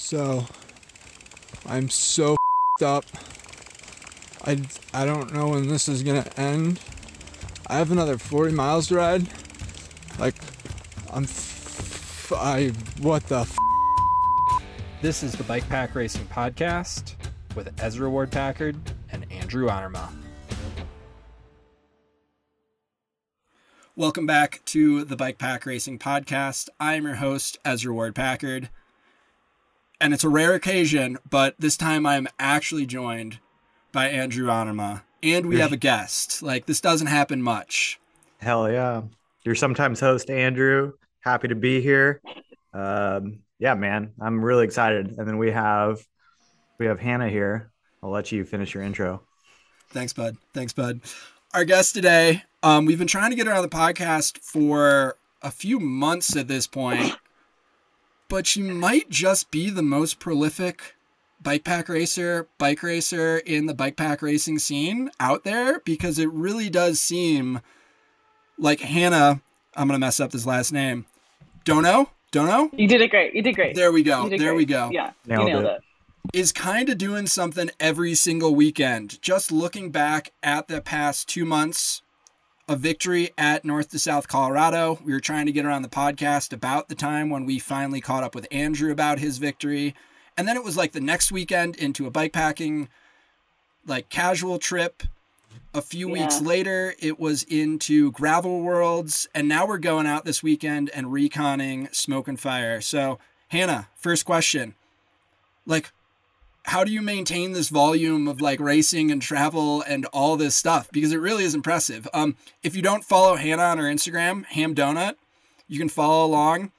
So I'm so fed up. I, I don't know when this is gonna end. I have another 40 miles to ride. Like, I'm. F- I. What the f- This is the Bike Pack Racing Podcast with Ezra Ward Packard and Andrew Honorma. Welcome back to the Bike Pack Racing Podcast. I am your host, Ezra Ward Packard. And it's a rare occasion, but this time I'm actually joined by Andrew Honorma. And we have a guest. Like, this doesn't happen much. Hell yeah. Your sometimes host, Andrew. Happy to be here. Um, yeah, man. I'm really excited. And then we have we have Hannah here. I'll let you finish your intro. Thanks, bud. Thanks, bud. Our guest today, um, we've been trying to get her on the podcast for a few months at this point, but she might just be the most prolific bike pack racer, bike racer in the bike pack racing scene out there because it really does seem like Hannah. I'm gonna mess up this last name. Dono, Dono. You did it great. You did great. There we go. There great. we go. Yeah, Nailed you nailed it. it. is kind of doing something every single weekend. Just looking back at the past two months, a victory at North to South Colorado. We were trying to get her on the podcast about the time when we finally caught up with Andrew about his victory. And then it was like the next weekend into a bike packing, like casual trip. A few weeks later, it was into gravel worlds. And now we're going out this weekend and reconning Smoke and Fire. So, Hannah, first question. Like, how do you maintain this volume of like racing and travel and all this stuff because it really is impressive um if you don't follow hannah on her instagram ham donut you can follow along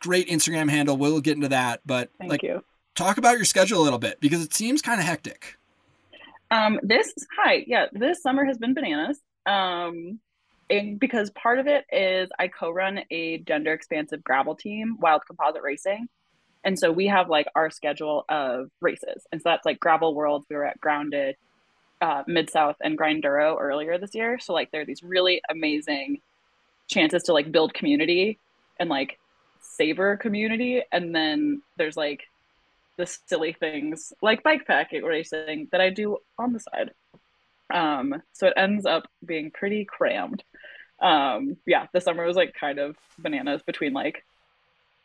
great instagram handle we'll get into that but Thank like you. talk about your schedule a little bit because it seems kind of hectic Um, this hi, yeah, this summer has been bananas. Um, and because part of it is I co-run a gender expansive gravel team, Wild Composite Racing. And so we have like our schedule of races. And so that's like gravel worlds. We were at grounded, uh, mid south and grinduro earlier this year. So like there are these really amazing chances to like build community and like savor community. And then there's like the silly things like bike packing racing that I do on the side. Um, so it ends up being pretty crammed. Um, yeah, the summer was like kind of bananas between like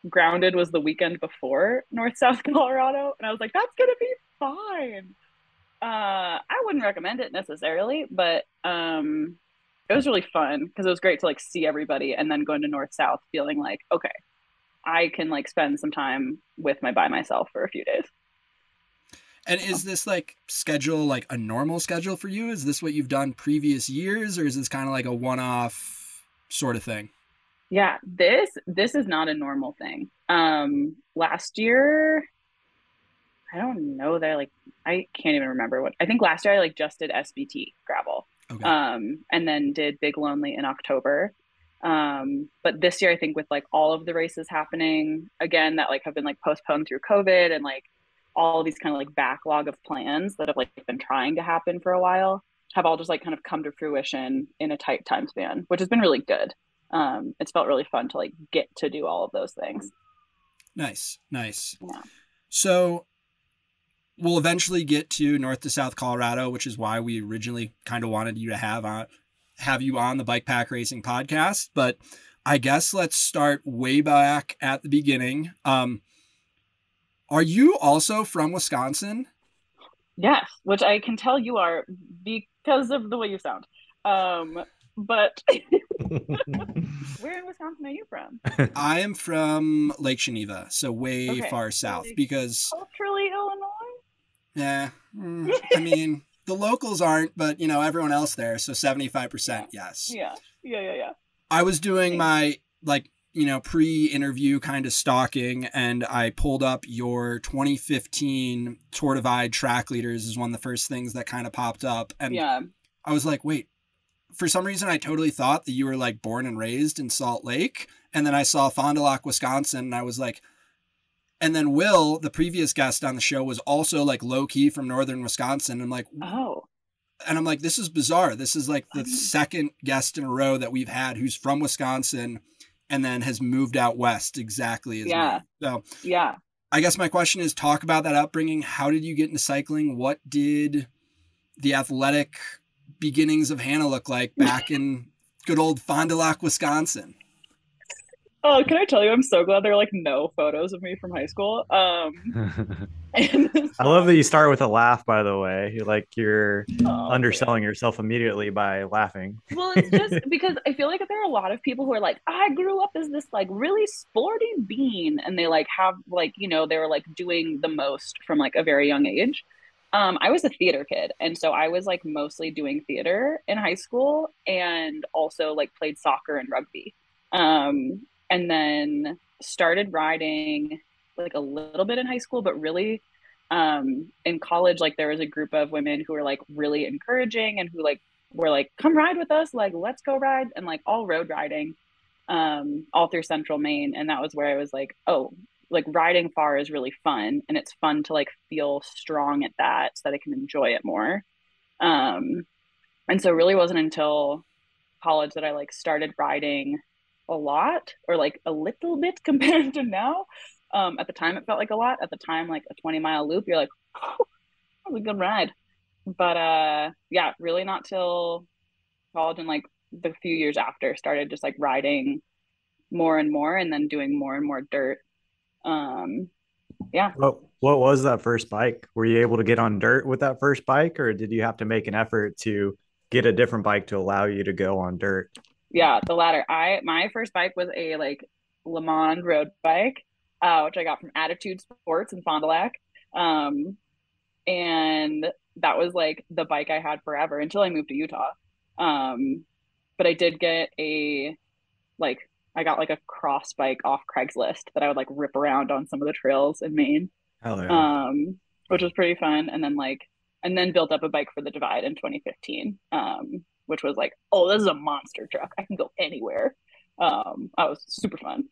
grounded was the weekend before North South Colorado, and I was like, that's gonna be fine. Uh, I wouldn't recommend it necessarily, but um, it was really fun because it was great to like see everybody and then going to North South feeling like, okay, I can like spend some time with my by myself for a few days. and is this like schedule like a normal schedule for you is this what you've done previous years or is this kind of like a one-off sort of thing Yeah, this this is not a normal thing. Um last year I don't know that I like I can't even remember what I think last year I like just did SBT gravel. okay Um and then did Big Lonely in October. Um but this year I think with like all of the races happening again that like have been like postponed through COVID and like all of these kind of like backlog of plans that have like been trying to happen for a while have all just like kind of come to fruition in a tight time span, which has been really good um, it's felt really fun to like get to do all of those things. Nice, nice. Yeah. So we'll eventually get to North to South Colorado, which is why we originally kind of wanted you to have on have you on the Bike Pack Racing podcast. But I guess let's start way back at the beginning. Um, are you also from Wisconsin? Yes, which I can tell you are because of the way you sound. Um, but where in Wisconsin are you from? I am from Lake Geneva, so way Okay. far south. Like- Because, Culturally, Illinois. yeah, mm, I mean, the locals aren't, but you know everyone else there. So seventy five percent, yes. Yeah, yeah, yeah, yeah. I was doing my like you know pre-interview kind of stalking, and I pulled up your 2015 Tour Divide track leaders is one of the first things that kind of popped up, and Yeah, I was like, wait. For some reason, I totally thought that you were like born and raised in Salt Lake, and then I saw Fond du Lac, Wisconsin, and I was like. And then Will, the previous guest on the show, was also like low key from northern Wisconsin. I'm like, Oh, and I'm like, this is bizarre. This is like the second guest in a row that we've had who's from Wisconsin and then has moved out west exactly as Yeah. me. So yeah. I guess my question is talk about that upbringing. How did you get into cycling? What did the athletic beginnings of Hannah look like back in good old Fond du Lac, Wisconsin? Oh, can I tell you? I'm so glad there are like no photos of me from high school. Um, I love that you start with a laugh. By the way, you're like you're oh, underselling yourself immediately by laughing. Well, it's just because I feel like there are a lot of people who are like, I grew up as this like really sporty bean, and they like have like you know they were like doing the most from like a very young age. Um, I was a theater kid, and so I was like mostly doing theater in high school, and also like played soccer and rugby. Um, and then started riding like a little bit in high school, but really um, in college, like there was a group of women who were like really encouraging and who like were like, come ride with us, like let's go ride and like all road riding um, all through central Maine. And that was where I was like, oh, like riding far is really fun and it's fun to like feel strong at that so that I can enjoy it more. Um, and so really wasn't until college that I like started riding a lot or like a little bit compared to now. Um, at the time, it felt like a lot. At the time, like a 20 mile loop, you're like, oh, that was a good ride. But uh, yeah, really not till college and like the few years after started just like riding more and more and then doing more and more dirt. Um, yeah. What, what was that first bike? Were you able to get on dirt with that first bike or did you have to make an effort to get a different bike to allow you to go on dirt? Yeah, the latter. I my first bike was a like Le Mans road bike, uh, which I got from Attitude Sports in Fond du Lac. Um, and that was like the bike I had forever until I moved to Utah. Um, but I did get a like I got like a cross bike off Craigslist that I would like rip around on some of the trails in Maine. Hell yeah. Um, which was pretty fun. And then like and then built up a bike for the divide in 2015. Um, which was like, oh, this is a monster truck. I can go anywhere. Um, I was super fun.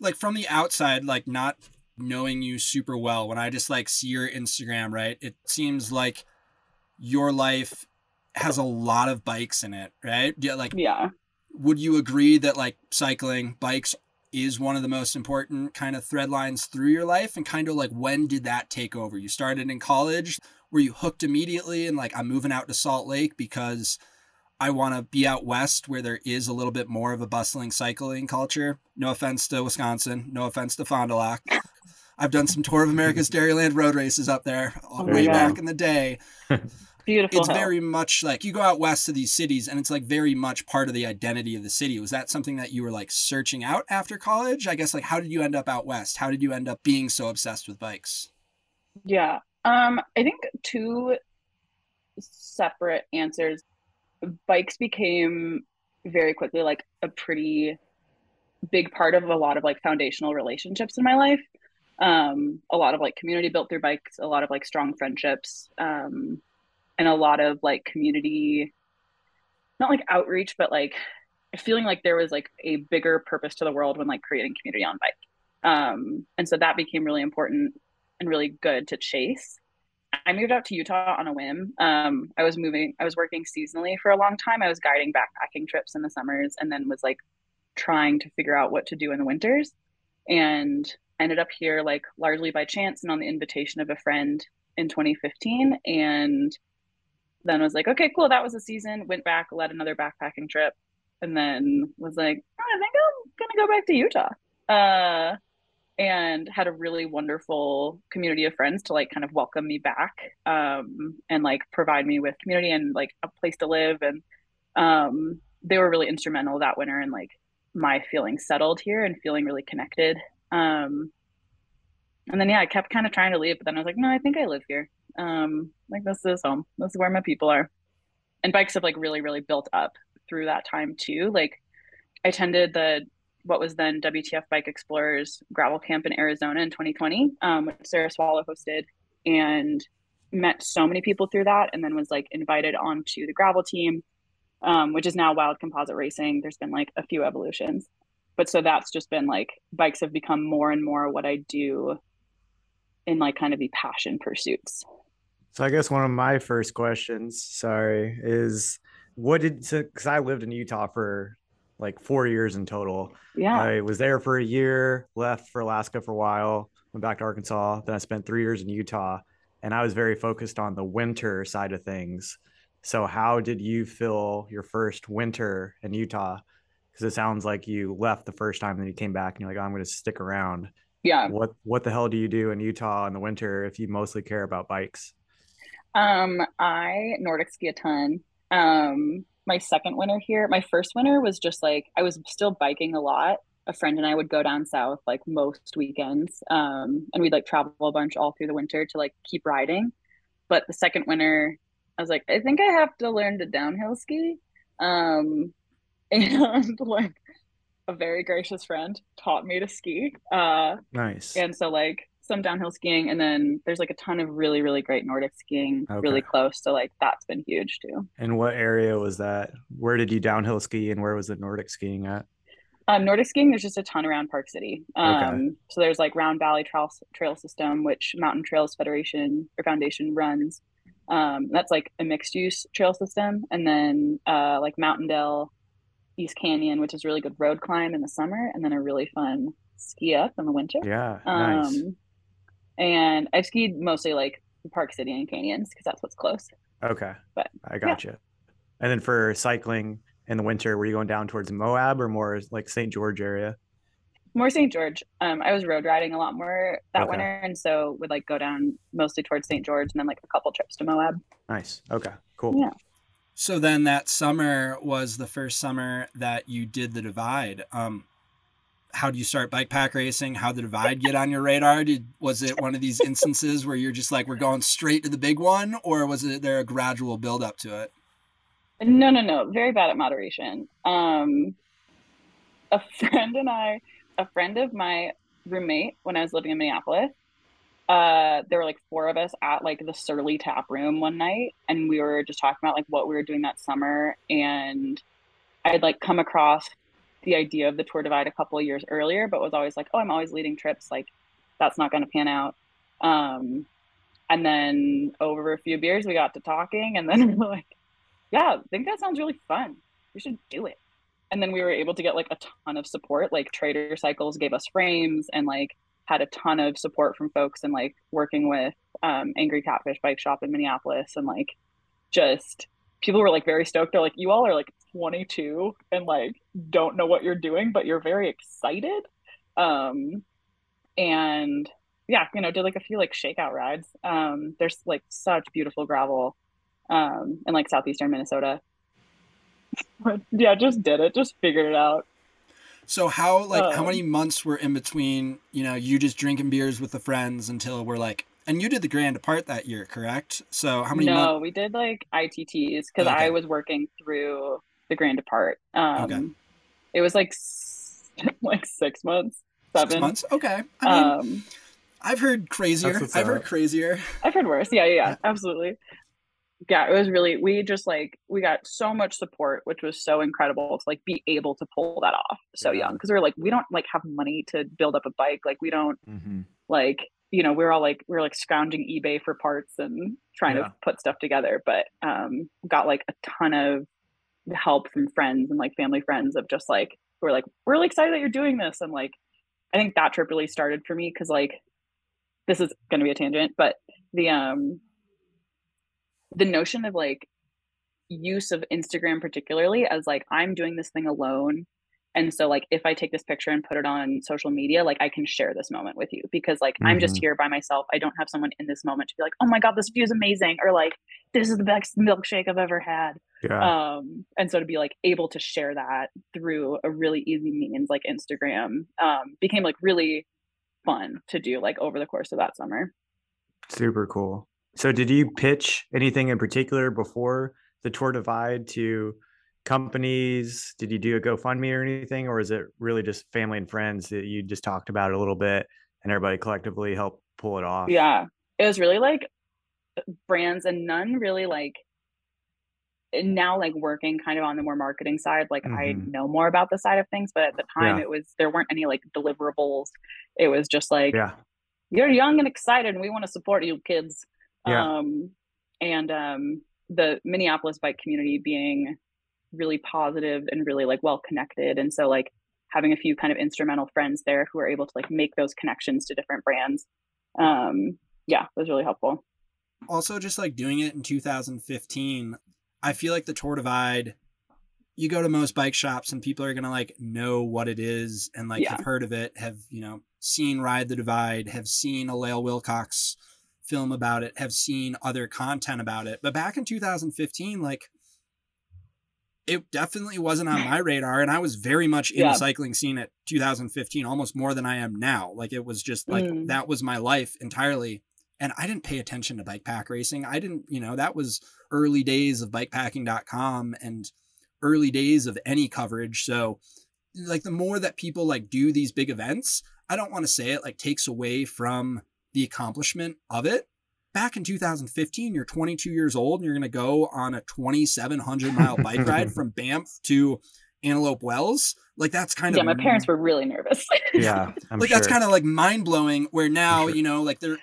Like from the outside, like not knowing you super well, when I just like see your Instagram, right? It seems like your life has a lot of bikes in it, right? Yeah, like yeah. Would you agree that like cycling, bikes is one of the most important kind of thread lines through your life? And kind of like when did that take over? You started in college. Were you hooked immediately and like i'm moving out to salt lake because i want to be out west where there is a little bit more of a bustling cycling culture? No offense to wisconsin. No offense to fond du lac. I've done some tour of america's dairyland road races up there oh, way yeah. back in the day Beautiful. It's very much like you go out west to these cities and it's like very much part of the identity of the city. Was that something that you were like searching out after college? I guess like how did you end up out west? How did you end up being so obsessed with bikes? Yeah. Um I think two separate answers. Bikes became very quickly like a pretty big part of a lot of like foundational relationships in my life. Um a lot of like community built through bikes, a lot of like strong friendships. Um and a lot of like community not like outreach but like feeling like there was like a bigger purpose to the world when like creating community on bike. Um and so that became really important and really good to chase. I moved out to utah on a whim. Um i was moving i was working seasonally for a long time. I was guiding backpacking trips in the summers and then was like trying to figure out what to do in the winters and ended up here like largely by chance and on the invitation of a friend in 2015 and then I was like, okay, cool, that was a season. Went back, led another backpacking trip, and then was like, oh, I think I'm gonna go back to Utah. Uh, and had a really wonderful community of friends to like kind of welcome me back um, and like provide me with community and like a place to live and um, they were really instrumental that winter and like my feeling settled here and feeling really connected um, and then yeah i kept kind of trying to leave but then i was like no i think i live here um, like this is home. This is where my people are. And bikes have like really, really built up through that time too. Like I attended the what was then WTF Bike Explorers gravel camp in Arizona in 2020, um, which Sarah Swallow hosted, and met so many people through that, and then was like invited onto the gravel team, um, which is now Wild Composite Racing. There's been like a few evolutions, but so that's just been like bikes have become more and more what I do in like kind of the passion pursuits. So I guess one of my first questions, sorry, is what did because I lived in Utah for like four years in total. Yeah. I was there for a year, left for Alaska for a while, went back to Arkansas. Then I spent three years in Utah, and I was very focused on the winter side of things. So, how did you feel your first winter in Utah? Because it sounds like you left the first time, then you came back, and you're like, oh, "I'm going to stick around." yeah. What What the hell do you do in Utah in the winter if you mostly care about bikes? Um, I Nordic ski a ton. Um, my second winter here, my first winter was just like I was still biking a lot. A friend and I would go down south like most weekends. Um, and we'd like travel a bunch all through the winter to like keep riding. But the second winter, I was like, I think I have to learn to downhill ski. Um, and like a very gracious friend taught me to ski. Uh, Nice. and so like some downhill skiing and then there's like a ton of really really great nordic skiing really close so like that's been huge too And what area was that? Where did you downhill ski and where was the Nordic skiing at? um, nordic skiing there's just a ton around park city um, so there's like round valley trail, trail system which mountain trails federation or foundation runs um, that's like a mixed use trail system and then uh, like mountain dell east canyon which is really good road climb in the summer and then a really fun ski up in the winter Yeah, nice. And I've skied mostly like Park City and canyons because that's what's close. Okay, but, I got you. And then for cycling in the winter, were you going down towards Moab or more like St. George area? More St. George. Um, I was road riding a lot more that Okay. winter, and so would like go down mostly towards St. George and then like a couple trips to Moab. Nice. Okay, cool. Yeah. So then that summer was the first summer that you did the divide. Um, how do you start bike pack racing? How did the divide get on your radar? Did was it one of these instances where you're just like we're going straight to the big one, or was it there a gradual build up to it? No, no, no. Very bad at moderation. Um, a friend and I, a friend of my roommate when I was living in Minneapolis, uh, there were like four of us at like the Surly Tap Room one night, and we were just talking about like what we were doing that summer. And I'd like come across the idea of the Tour Divide a couple years earlier, but was always like, oh, I'm always leading trips. Like, that's not going to pan out. Um, and then over a few beers, we got to talking, and then we were like, yeah, I think that sounds really fun. We should do it. And then we were able to get like a ton of support. Like Trader Cycles gave us frames and like had a ton of support from folks and like working with um, Angry Catfish Bike Shop in Minneapolis and like just people were like very stoked. They're like, you all are like 22 and like don't know what you're doing, but you're very excited. Um, and yeah, you know, did like a few like shakeout rides. Um, there's like such beautiful gravel um, in like southeastern Minnesota. But yeah, just did it, just figured it out. So how like how Um, many months were in between, you know, you just drinking beers with the friends until we're like and you did the grand depart that year, correct? So how many no, months we did like ITTs because Okay. I was working through the Grand Depart Um, Okay. It was like like six months, seven. six months? Okay. I mean, Um, I've heard crazier. That's I've heard crazier. I've heard worse. Yeah, yeah, Yeah. yeah, absolutely. Yeah, it was really we just like we got so much support, which was so incredible to like be able to pull that off so Yeah. young because we are like we don't like have money to build up a bike, like we don't Mm-hmm. like you know we're all like we're like scrounging ebay for parts and trying Yeah. to put stuff together but um got like a ton of help from friends and like family friends of just like who are like really excited that you're doing this and like i think that trip really started for me because like this is going to be a tangent but the um the notion of like use of instagram particularly as like i'm doing this thing alone and so like if I take this picture and put it on social media, like I can share this moment with you because like I'm just Mhm. here by myself. I don't have someone in this moment to be like, "Oh my god, this view is amazing," or like, "This is the best milkshake I've ever had." Yeah. Um and so to be like able to share that through a really easy means like Instagram um became like really fun to do like over the course of that summer. Super cool. So, did you pitch anything in particular before the tour divide to companies? Did you do a GoFundMe or anything, or is it really just family and friends that you just talked about a little bit and everybody collectively helped pull it off? Yeah. It was really like brands and none really like now like working kind of on the more marketing side like i Mhm. know more about the side of things but at the time Yeah. it was there weren't any like deliverables it was just like Yeah. you're young and excited and we want to support you kids Yeah. um and um the minneapolis bike community being really positive and really like well connected. And so like having a few kind of instrumental friends there who are able to like make those connections to different brands. Um, yeah, was really helpful. Also, just like doing it in 2015, I feel like the Tour Divide you go to most bike shops and people are gonna like know what it is and like Yeah. have heard of it, have you know seen Ride the Divide, have seen a Lael Wilcox film about it, have seen other content about it. But back in 2015, like it definitely wasn't on my radar, and I was very much in Yeah. the cycling scene at 2015, almost more than I am now. Like it was just like Mm. that was my life entirely. And I didn't pay attention to bike pack racing. I didn't, you know, that was early days of bikepacking.com and early days of any coverage. So like the more that people like do these big events, I don't want to say it like takes away from the accomplishment of it. Back in 2015, you're 22 years old and you're going to go on a 2,700 mile bike ride from Banff to Antelope Wells. Like that's kind yeah, of yeah. my parents were really nervous. Yeah, I'm like sure. that's kind of like mind blowing. Where now sure. you know like there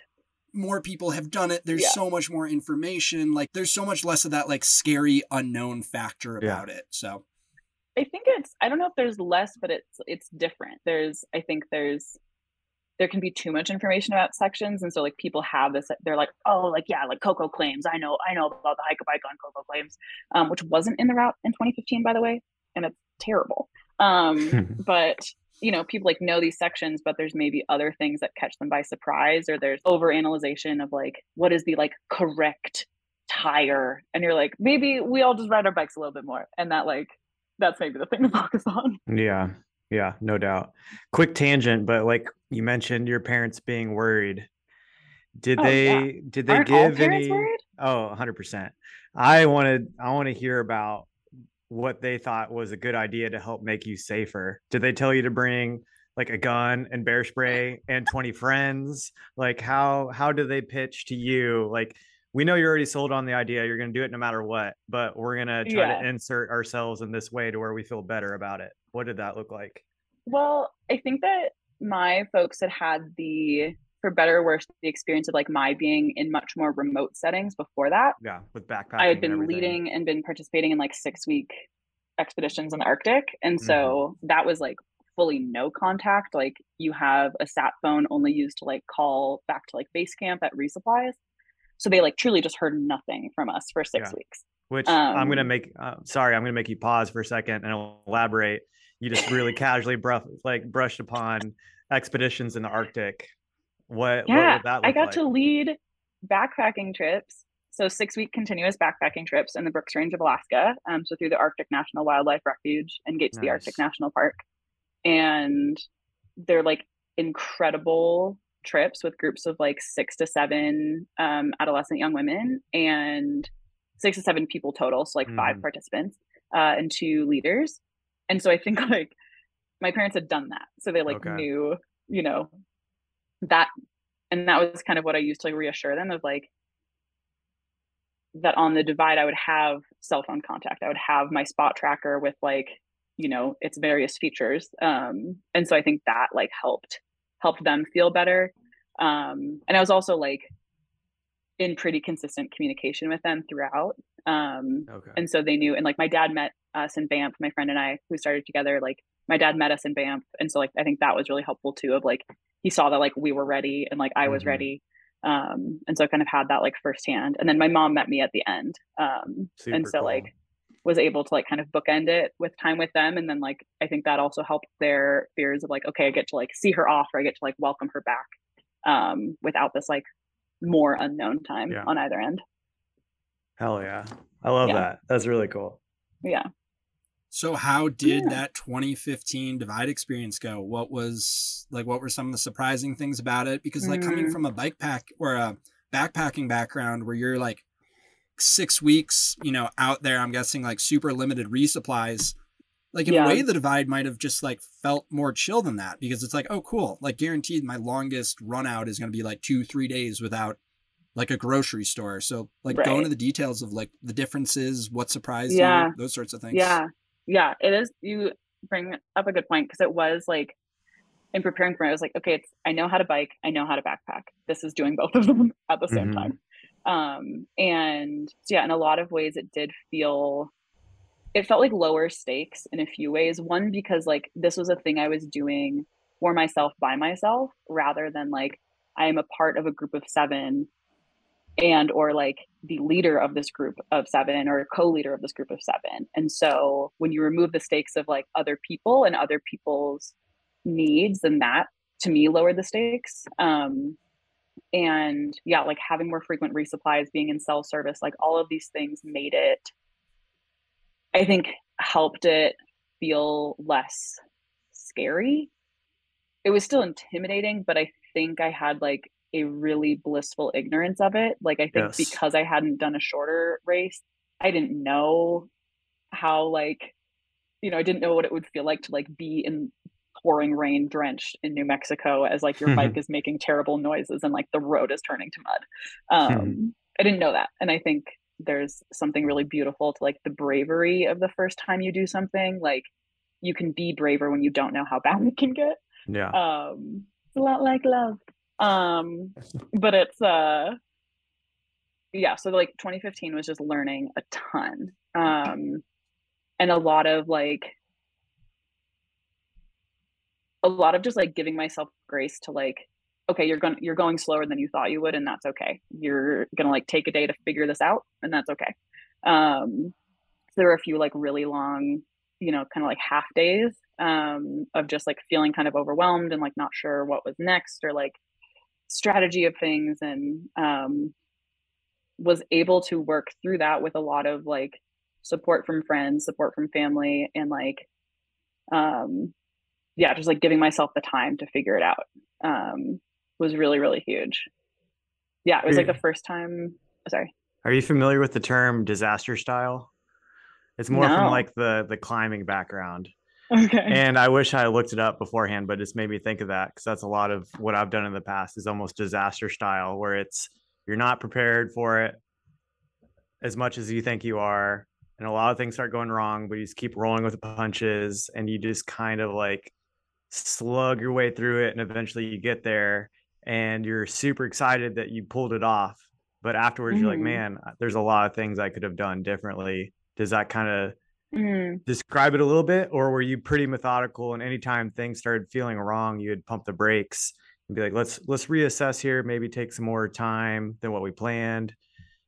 more people have done it. There's Yeah. so much more information. Like there's so much less of that like scary unknown factor Yeah. about it. So I think it's I don't know if there's less, but it's it's different. There's I think there's there can be too much information about sections, and so like people have this. They're like, oh, like yeah, like Koko Claims. I know, I know about the hike a bike on Koko Claims, um, which wasn't in the route in 2015, by the way, and it's terrible. Um, but you know, people like know these sections, but there's maybe other things that catch them by surprise, or there's over analyzation of like what is the like correct tire, and you're like, maybe we all just ride our bikes a little bit more, and that like that's maybe the thing to focus on. Yeah, yeah, no doubt. Quick tangent, but like you mentioned, your parents being worried. Did Oh, they yeah. did they Aren't give any? worried? Oh, 100 percent. I wanted I want to hear about what they thought was a good idea to help make you safer. Did they tell you to bring like a gun and bear spray and 20 friends? Like how how do they pitch to you? Like we know you're already sold on the idea you're going to do it no matter what, but we're going to try to insert ourselves in this way to where we feel better about it. What did that look like? Well, I think that my folks had had the, for better or worse, the experience of like my being in much more remote settings before that. Yeah, with backpacking. I had been everything. leading and been participating in like six week expeditions in the Arctic. And Mm-hmm. so that was like fully no contact. Like you have a sat phone only used to like call back to like base camp at resupplies. So they like truly just heard nothing from us for six Yeah. weeks. Which I'm gonna Um, make. Uh, sorry, I'm gonna make you pause for a second and elaborate. You just really casually brush like brushed upon expeditions in the Arctic. What? what Yeah, look I got like? to lead backpacking trips. So six week continuous backpacking trips in the Brooks Range of Alaska. Um, so through the Arctic National Wildlife Refuge and Gates of the Arctic National Park. And they're like incredible trips with groups of like six to seven um, adolescent young women and six to seven people total. So like five Mhm. participants uh, and two leaders. And so I think like my parents had done that. So they like Okay. knew, you know, that and that was kind of what I used to like reassure them of like that on the divide I would have cell phone contact. I would have my spot tracker with like, you know, its various features. Um and so I think that like helped helped them feel better. Um and I was also like in pretty consistent communication with them throughout. Um Okay. and so they knew and like my dad met us in Banff, my friend and I who started together, like my dad met us in Banff. And so like I think that was really helpful too of like he saw that like we were ready and like I was Mhm. ready. Um and so I kind of had that like firsthand. And then my mom met me at the end. Um Super and so cool. like was able to like kind of bookend it with time with them. And then like I think that also helped their fears of like, okay, I get to like see her off or I get to like welcome her back um without this like more unknown time Yeah. on either end. Hell yeah, I love Yeah. that. That's really cool. Yeah. So how did Yeah. that 2015 Divide experience go? What was like what were some of the surprising things about it? Because like coming Mm. from a bike pack or a backpacking background where you're like 6 weeks, you know, out there, I'm guessing like super limited resupplies. Like in Yeah. a way the Divide might have just like felt more chill than that because it's like, oh cool, like guaranteed my longest run out is going to be like 2-3 days without like a grocery store. So like go Right. into the details of like the differences, what surprised Yeah. you, those sorts of things. Yeah. Yeah. It is. You bring up a good point because it was like in preparing for it, I was like, okay, it's I know how to bike, I know how to backpack. This is doing both of them at the same Mhm. time. Um, and so yeah, in a lot of ways it did feel it felt like lower stakes in a few ways. One, because like this was a thing I was doing for myself by myself rather than like I am a part of a group of seven and or like the leader of this group of seven or co-leader of this group of seven. And so when you remove the stakes of like other people and other people's needs, then that to me lowered the stakes. Um, and yeah, like having more frequent resupplies, being in cell service, like all of these things made it I think helped it feel less scary. It was still intimidating, but I think I had like a really blissful ignorance of it. Like I think yes. because I hadn't done a shorter race, I didn't know how like you know, I didn't know what it would feel like to like be in pouring rain drenched in New Mexico as like your bike is making terrible noises and like the road is turning to mud. Um hmm. I didn't know that. And I think there's something really beautiful to like the bravery of the first time you do something like you can be braver when you don't know how bad it can get yeah um it's a lot like love um but it's uh yeah so like 2015 was just learning a ton. Um and a lot of like a lot of just like giving myself grace to like okay you're going you're going slower than you thought you would and that's okay. You're going to like take a day to figure this out and that's okay. Um so there were a few like really long you know kind of like half days um of just like feeling kind of overwhelmed and like not sure what was next or like strategy of things and um was able to work through that with a lot of like support from friends support from family and like um yeah just like giving myself the time to figure it out um was really really huge. Yeah it was like the first time sorry. Are you familiar with the term disaster style? It's more no. from like the the climbing background okay and i wish i looked it up beforehand but it's made me think of that because that's a lot of what i've done in the past is almost disaster style where it's you're not prepared for it as much as you think you are and a lot of things start going wrong but you just keep rolling with the punches and you just kind of like slug your way through it and eventually you get there and you're super excited that you pulled it off but afterwards mm-hmm. you're like mm-hmm. man there's a lot of things i could have done differently does that kind of mm-hmm. describe it a little bit or were you pretty methodical and anytime things started feeling wrong you'd pump the brakes and be like let's let's reassess here maybe take some more time than what we planned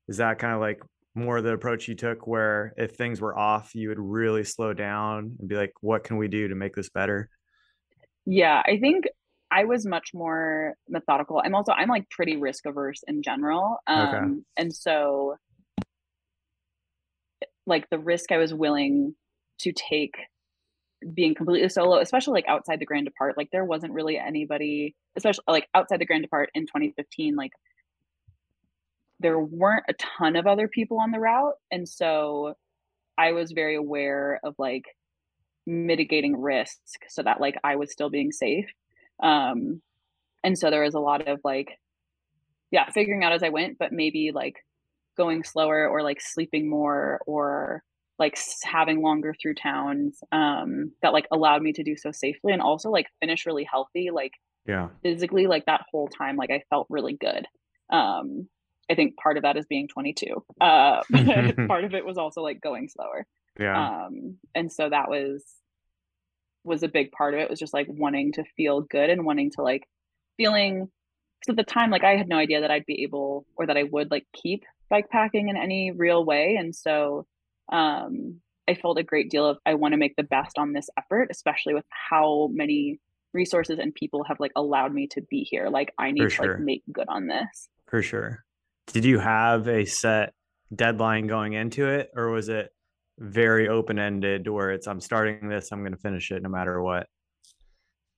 is that kind of like more the approach you took where if things were off you would really slow down and be like what can we do to make this better yeah i think I was much more methodical. I'm also I'm like pretty risk averse in general. Um okay. and so like the risk I was willing to take being completely solo, especially like outside the Grand Depart, like there wasn't really anybody, especially like outside the Grand Depart in 2015, like there weren't a ton of other people on the route. And so I was very aware of like mitigating risk so that like I was still being safe. Um, and so there was a lot of like, yeah, figuring out as I went, but maybe like going slower or like sleeping more or like having longer through towns um, that like allowed me to do so safely and also like finish really healthy. Like, yeah, physically, like that whole time, like I felt really good. Um, I think part of that is being 22. Uh, part of it was also like going slower. Yeah. Um, and so that was was a big part of it was just like wanting to feel good and wanting to like feeling because at the time like i had no idea that i'd be able or that i would like keep bike packing in any real way and so um i felt a great deal of i want to make the best on this effort especially with how many resources and people have like allowed me to be here like i need For to like make good on this For sure did you have a set deadline going into it or was it very open ended where it's I'm starting this, I'm going to finish it no matter what?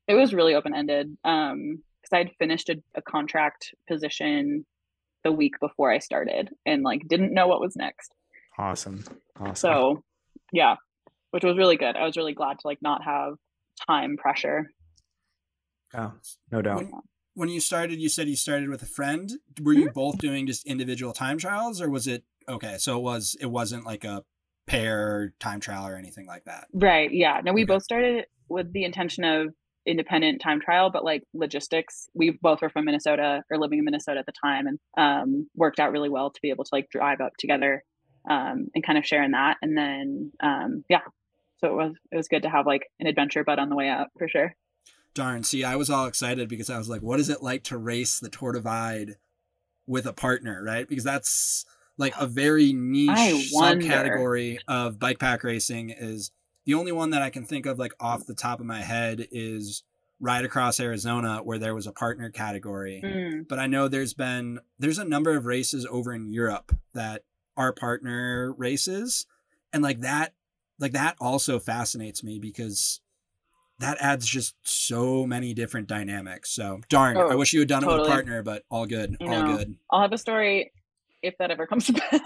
It was really open ended. Um, because I'd finished a, a contract position the week before I started and like didn't know what was next. Awesome. Awesome. So yeah, which was really good. I was really glad to like not have time pressure. Oh, no doubt. When, when you started, you said you started with a friend. Were you mm-hmm. both doing just individual time trials or was it okay? So it was it wasn't like a pair time trial or anything like that. Right. Yeah. No, we okay. both started with the intention of independent time trial, but like logistics, we both were from Minnesota or living in Minnesota at the time and um, worked out really well to be able to like drive up together um, and kind of share in that. And then, um, yeah, so it was it was good to have like an adventure but on the way up for sure. Darn. See, I was all excited because I was like, what is it like to race the Tour Divide with a partner, right? Because that's like a very niche subcategory of bike pack racing is the only one that I can think of like off the top of my head is Ride Across Arizona where there was a partner category. Mm. But I know there's been there's a number of races over in Europe that are partner races and like that like that also fascinates me because that adds just so many different dynamics. So darn, Oh, I wish you had done it with a partner, but all good, You all know. good. I'll have a story if that ever comes to pass.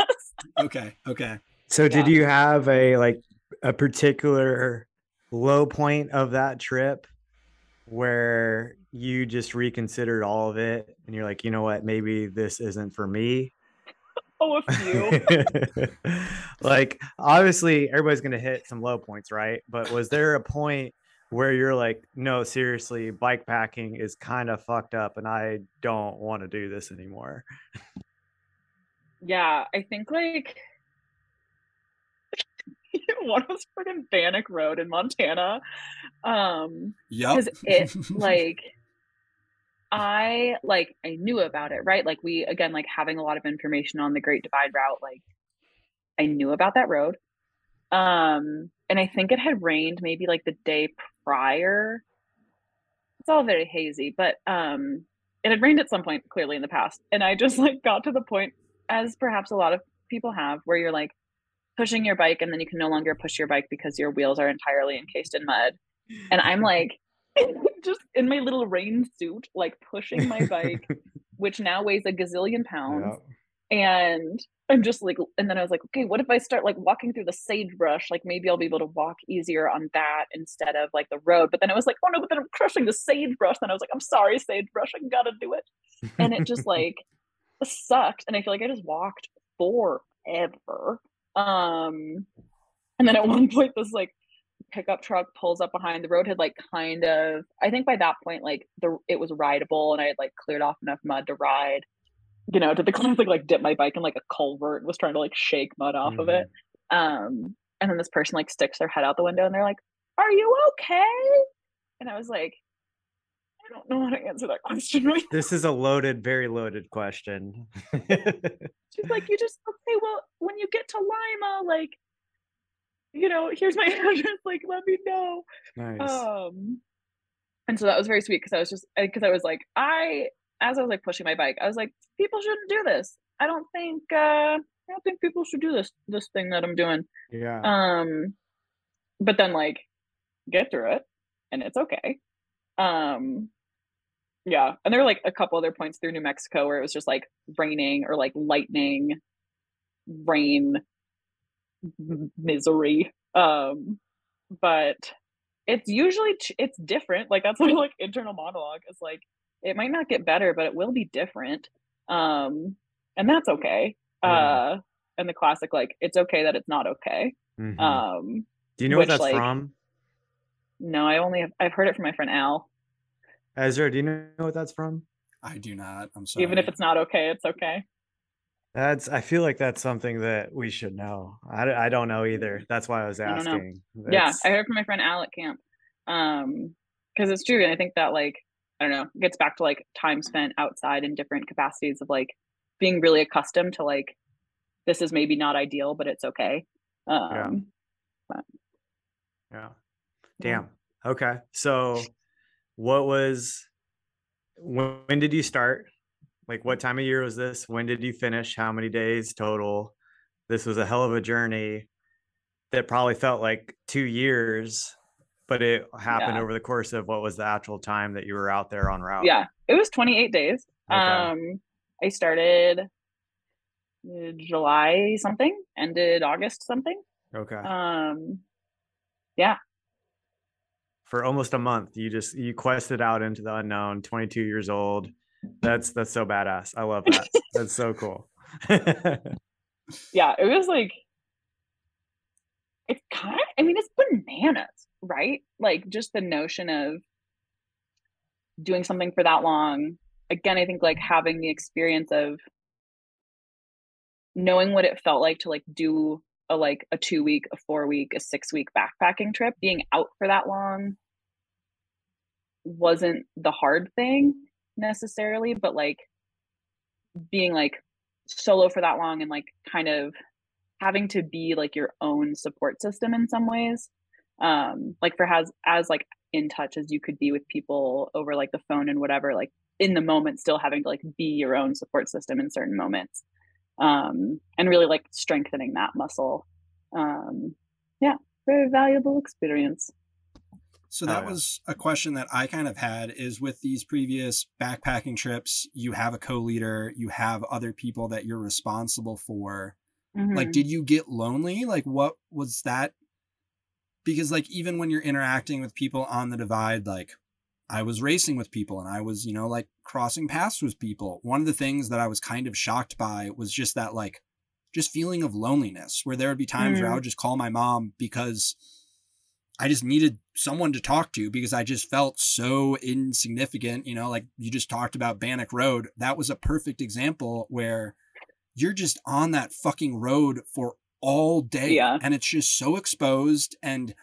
Okay, okay. So did you have a like a particular low point of that trip where you just reconsidered all of it and you're like, you know what, maybe this isn't for me? oh, a few. like obviously everybody's gonna hit some low points, right? But was there a point where you're like, no, seriously, bike packing is kind of fucked up and I don't want to do this anymore? yeah, I think like one was freaking Bannack Road in Montana. Um, Yep. because it like I like I knew about it, right? Like we again like having a lot of information on the Great Divide route, like I knew about that road. Um and I think it had rained maybe like the day prior. It's all very hazy, but um it had rained at some point clearly in the past. And I just like got to the point as perhaps a lot of people have where you're like pushing your bike and then you can no longer push your bike because your wheels are entirely encased in mud and I'm like just in my little rain suit, like pushing my bike, which now weighs a gazillion pounds. And I'm just like, and then I was like, okay, what if I start like walking through the sagebrush? Like maybe I'll be able to walk easier on that instead of like the road. But then I was like, oh no, but then I'm crushing the sagebrush. Then I was like, I'm sorry, sagebrush, I gotta do it. And it just like sucked. And I feel like I just walked forever. Um, and then at one point, this like pickup truck pulls up behind the road had like kind of I think by that point like the it was rideable and I had like cleared off enough mud to ride. You know, did the classic like dip my bike in like a culvert and was trying to like shake mud off of it. Um and then this person like sticks their head out the window and they're like, Are you okay? And I was like, I don't know how to answer that question right This is a loaded, very loaded question. She's like, you just okay. Well, when you get to Lima, like, you know, here's my address. Like, let me know. nice. Um, and so that was very sweet because I was just because I was like, I as I was like pushing my bike, I was like, people shouldn't do this. I don't think uh, I don't think people should do this this thing that I'm doing. yeah. Um, but then like get through it, and it's okay. Um, yeah, and there were like a couple other points through New Mexico where it was just like raining or like lightning, rain, misery. Um, but it's usually ch- it's different. Like that's my like internal monologue. Is like it might not get better, but it will be different. Um, and that's okay. Yeah. Uh, and the classic like it's okay that it's not okay. Mhm. Um, Do you know what which, that's like, from? no, I only have I've heard it from my friend Al. Ezra, do you know what that's from? I do not. I'm sorry. Even if it's not okay, it's okay. That's I feel like that's something that we should know. I, I don't know either. That's why I was I asking. yeah, I heard from my friend Al at camp. Um, because it's true, and I think that like I don't know gets back to like time spent outside in different capacities of like being really accustomed to like this is maybe not ideal, but it's okay. Um, Yeah. Damn. Okay. So, what was when, when did you start? Like, what time of year was this? When did you finish? How many days total? This was a hell of a journey that probably felt like two years, but it happened Yeah. over the course of what was the actual time that you were out there on route? yeah, it was 28 days. Okay. Um, I started July something, ended August something. okay. Um, For almost a month, you just you quested out into the unknown. Twenty two years old. That's that's so badass. I love that. that's so cool. yeah, it was like it's kind of I mean it's bananas, right? Like just the notion of doing something for that long. Again, I think like having the experience of knowing what it felt like to like do a like a two week, a four week, a six week backpacking trip, being out for that long wasn't the hard thing necessarily, but like being like solo for that long and like kind of having to be like your own support system in some ways um like for has as like in touch as you could be with people over like the phone and whatever like in the moment still having to like be your own support system in certain moments um and really like strengthening that muscle um yeah very valuable experience So that was a question that I kind of had is with these previous backpacking trips, you have a co-leader, you have other people that you're responsible for. Like Mhm. did you get lonely? Like what was that? Because like even when you're interacting with people on the divide like I was racing with people and I was, you know, like crossing paths with people. One of the things that I was kind of shocked by was just that like just feeling of loneliness where there would be times where I Mm. would just call my mom because I just needed someone to talk to because I just felt so insignificant. You know, like you just talked about Bannack Road. That was a perfect example where you're just on that fucking road for all day. Yeah. And it's just so exposed. And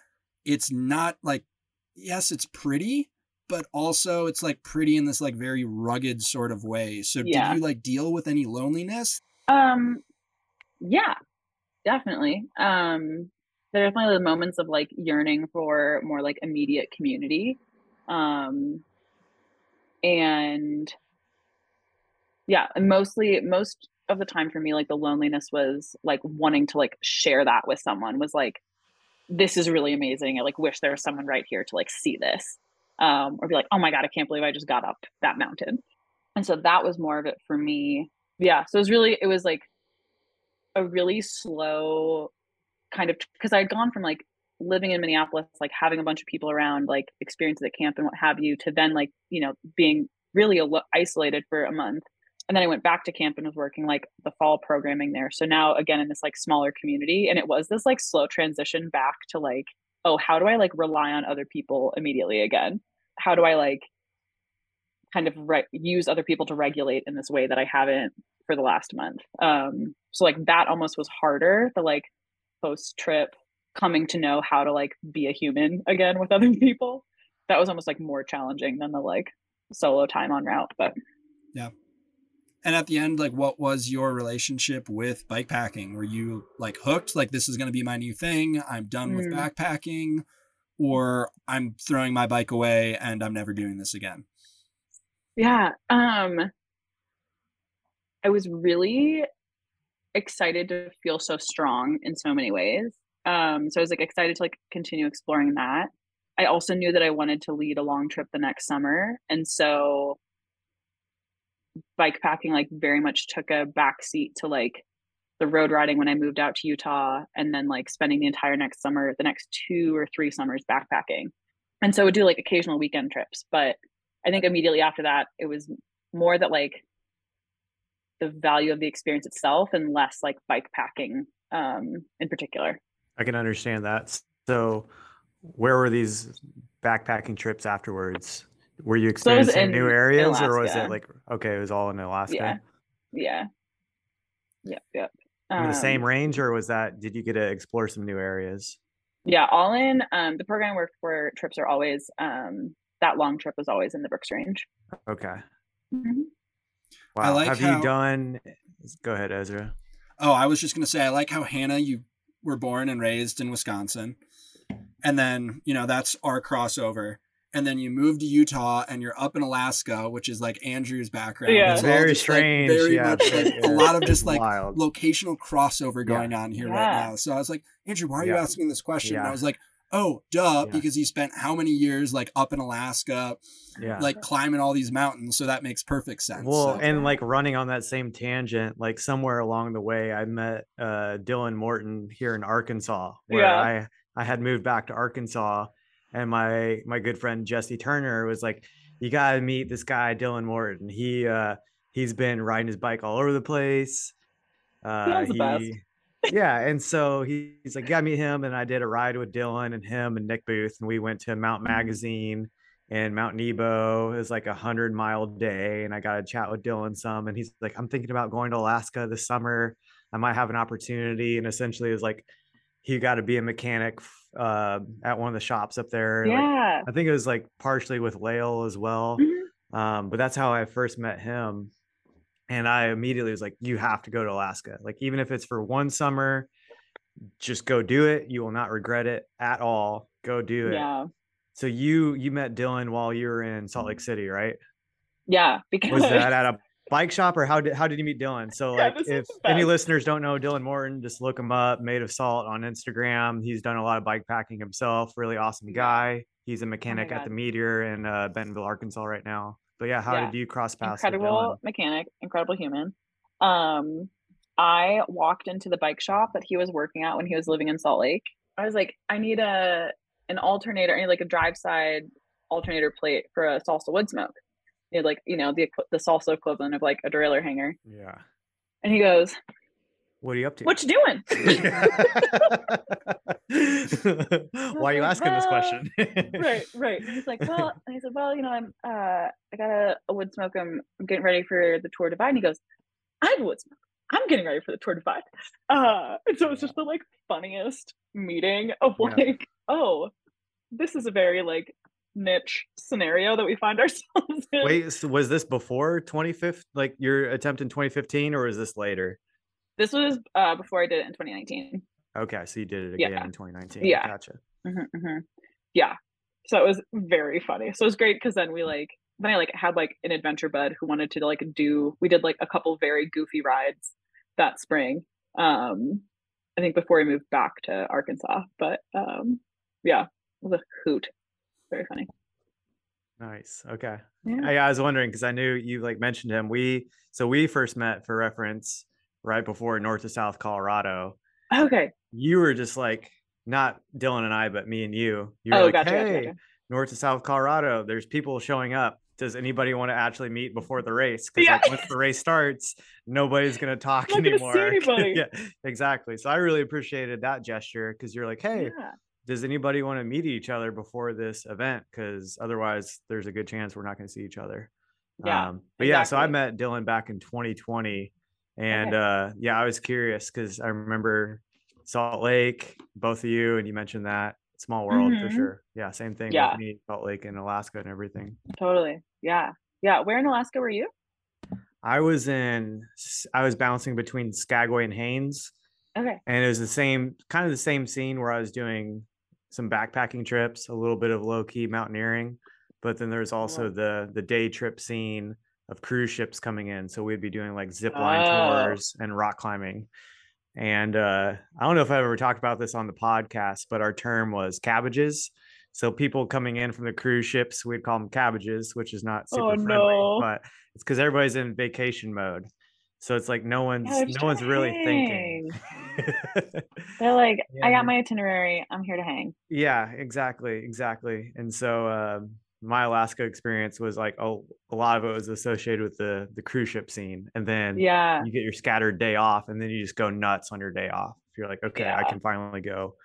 it's not like, yes, it's pretty, but also it's like pretty in this like very rugged sort of way. So Yeah. did you like deal with any loneliness? Um, yeah, definitely. Um, there are definitely the moments of like yearning for more like immediate community. Um, and yeah, and mostly most of the time for me, like the loneliness was like wanting to like share that with someone was like, this is really amazing. I like wish there was someone right here to like see this. Um, or be like, oh my God, I can't believe I just got up that mountain. And so that was more of it for me. Yeah. So it was really, it was like a really slow kind of because I had gone from like living in Minneapolis, like having a bunch of people around, like experiences at camp and what have you, to then like, you know, being really alo- isolated for a month. And then I went back to camp and was working like the fall programming there. So now again in this like smaller community. And it was this like slow transition back to like, oh, how do I like rely on other people immediately again? How do I like kind of re- use other people to regulate in this way that I haven't for the last month. Um, so like that almost was harder. The like post trip coming to know how to like be a human again with other people. That was almost like more challenging than the like solo time on route. But And at the end, like, what was your relationship with bike packing? Were you like hooked? Like, this is going to be my new thing. I'm done with Mm. backpacking, or I'm throwing my bike away and I'm never doing this again. yeah, um, I was really excited to feel so strong in so many ways. Um, so I was like excited to like continue exploring that. I also knew that I wanted to lead a long trip the next summer, and so bike packing like very much took a back seat to like the road riding when I moved out to Utah and then like spending the entire next summer, the next two or three summers backpacking. And so I would do like occasional weekend trips. But I think immediately after that, it was more that like the value of the experience itself and less like bike packing um, in particular. I can understand that. So, where were these backpacking trips afterwards? Were you So it was experiencing new areas, or was it like okay, it was all in Alaska? Yeah. Yeah. Yep. Yep. In the same Um, range, or was that? Did you get to explore some new areas? Yeah, all in. Um, the program I worked for trips are always um, that long trip was always in the Brooks Range. Okay. Mhm. Wow. like Have how- you done? Go ahead, Ezra. Oh, I was just going to say, I like how Hannah, you were born and raised in Wisconsin. And then, you know, that's our crossover. And then you move to Utah and you're up in Alaska, which is like Andrew's background. Yeah. It's Very just, like, strange. very yeah, much like yeah, a lot of just like wild. locational crossover going on here right now. So I was like, Andrew, why are you Yeah. asking this question? And I was like, oh, duh, Yeah. because he spent how many years like up in Alaska, yeah. like climbing all these mountains. So that makes perfect sense. Well, So- and like running on that same tangent, like somewhere along the way, I met uh, Dylan Morton here in Arkansas, where Yeah. I I had moved back to Arkansas, and my my good friend Jesse Turner was like, "You gotta meet this guy, Dylan Morton. He uh, he's been riding his bike all over the place. Uh, the yeah, and so he, he's like, "You gotta meet him." And I did a ride with Dylan and him and Nick Booth, and we went to Mount Mm-hmm. Magazine and Mount Nebo is like a hundred mile day. And I got to chat with Dylan some, and he's like, I'm thinking about going to Alaska this summer. I might have an opportunity. And essentially, is like he got to be a mechanic uh, at one of the shops up there. Yeah. Like, I think it was like partially with Lael as well. Mhm. Um, but that's how I first met him. And I immediately was like, you have to go to Alaska. Like, even if it's for one summer, just go do it. You will not regret it at all. Go do it. Yeah. So you you met Dylan while you were in Salt Lake City, right? Yeah. Because Was that at a bike shop or how did how did you meet Dylan? So like if any listeners don't know Dylan Morton, just look him up, Made of Salt on Instagram. He's done a lot of bike packing himself, really awesome guy. He's a mechanic at the Meteor in uh, Bentonville, Arkansas right now. But yeah, how Yeah. did you cross paths incredible mechanic, incredible human. Um, I walked into the bike shop that he was working at when he was living in Salt Lake. I was like, I need a an alternator, I need like a drive side alternator plate for a salsa Woodsmoke. Had like, you know, the the salsa equivalent of like a derailleur hanger. Yeah. And he goes, What are you up to? What you doing? Why are you asking this question? right, right. And he's like, well, and he said, well, you know, I'm, uh, I got a, a Woodsmoke. I'm, I'm getting ready for the Tour Divide. And he goes, I have a Woodsmoke. I'm getting ready for the Tour to Divide. Uh, and so it's just the like funniest meeting of Yeah. like, oh, this is a very like niche scenario that we find ourselves in. Wait, so was this before 25th, like your attempt in 2015, or was this later? This was uh before I did it in 2019. Okay, so you did it Yeah. again in 2019. Yeah. Gotcha. hmm hmm Yeah. So it was very funny. So it was great because then we like then I like had like an adventure bud who wanted to like do we did like a couple very goofy rides that spring. Um I think before we moved back to Arkansas. But um yeah, it was a hoot. Very funny. Nice. Okay. Yeah. I, I was wondering because I knew you like mentioned him. We so we first met for reference right before North to South Colorado. Okay. You were just like not Dylan and I, but me and you. You were Oh like, gotcha, gotcha, hey, gotcha. North to South Colorado. There's people showing up. Does anybody want to actually meet before the race? Because Yeah. like once the race starts, nobody's gonna talk Not gonna see anymore. anybody. yeah, exactly. So I really appreciated that gesture because you're like, hey, Yeah. Does anybody want to meet each other before this event? Because otherwise, there's a good chance we're not going to see each other. Yeah, Um, but yeah, so I met Dylan back in 2020, and Okay. uh, yeah, I was curious because I remember Salt Lake, both of you, and you mentioned that small world for Mhm. sure. Yeah, same thing Yeah. with me, Salt Lake and Alaska and everything. Totally. Yeah. Yeah. Where in Alaska were you? I was in, I was bouncing between Skagway and Haines. Okay. and it was the same kind of the same scene where I was doing some backpacking trips, a little bit of low key mountaineering, but then there's also Wow. the the day trip scene of cruise ships coming in. So we'd be doing like zip line Oh. tours and rock climbing. And uh, I don't know if I've ever talked about this on the podcast, but our term was cabbages. So people coming in from the cruise ships, we'd call them cabbages, which is not super Oh, friendly, no. but it's because everybody's in vacation mode. So it's like no one's no one's really thinking. They're like, I got my itinerary. I'm here to hang. yeah, exactly, exactly. And so um, my Alaska experience was like oh, a lot of it was associated with the the cruise ship scene, and then Yeah. you get your scattered day off, and then you just go nuts on your day off. If you're like, okay, I can finally go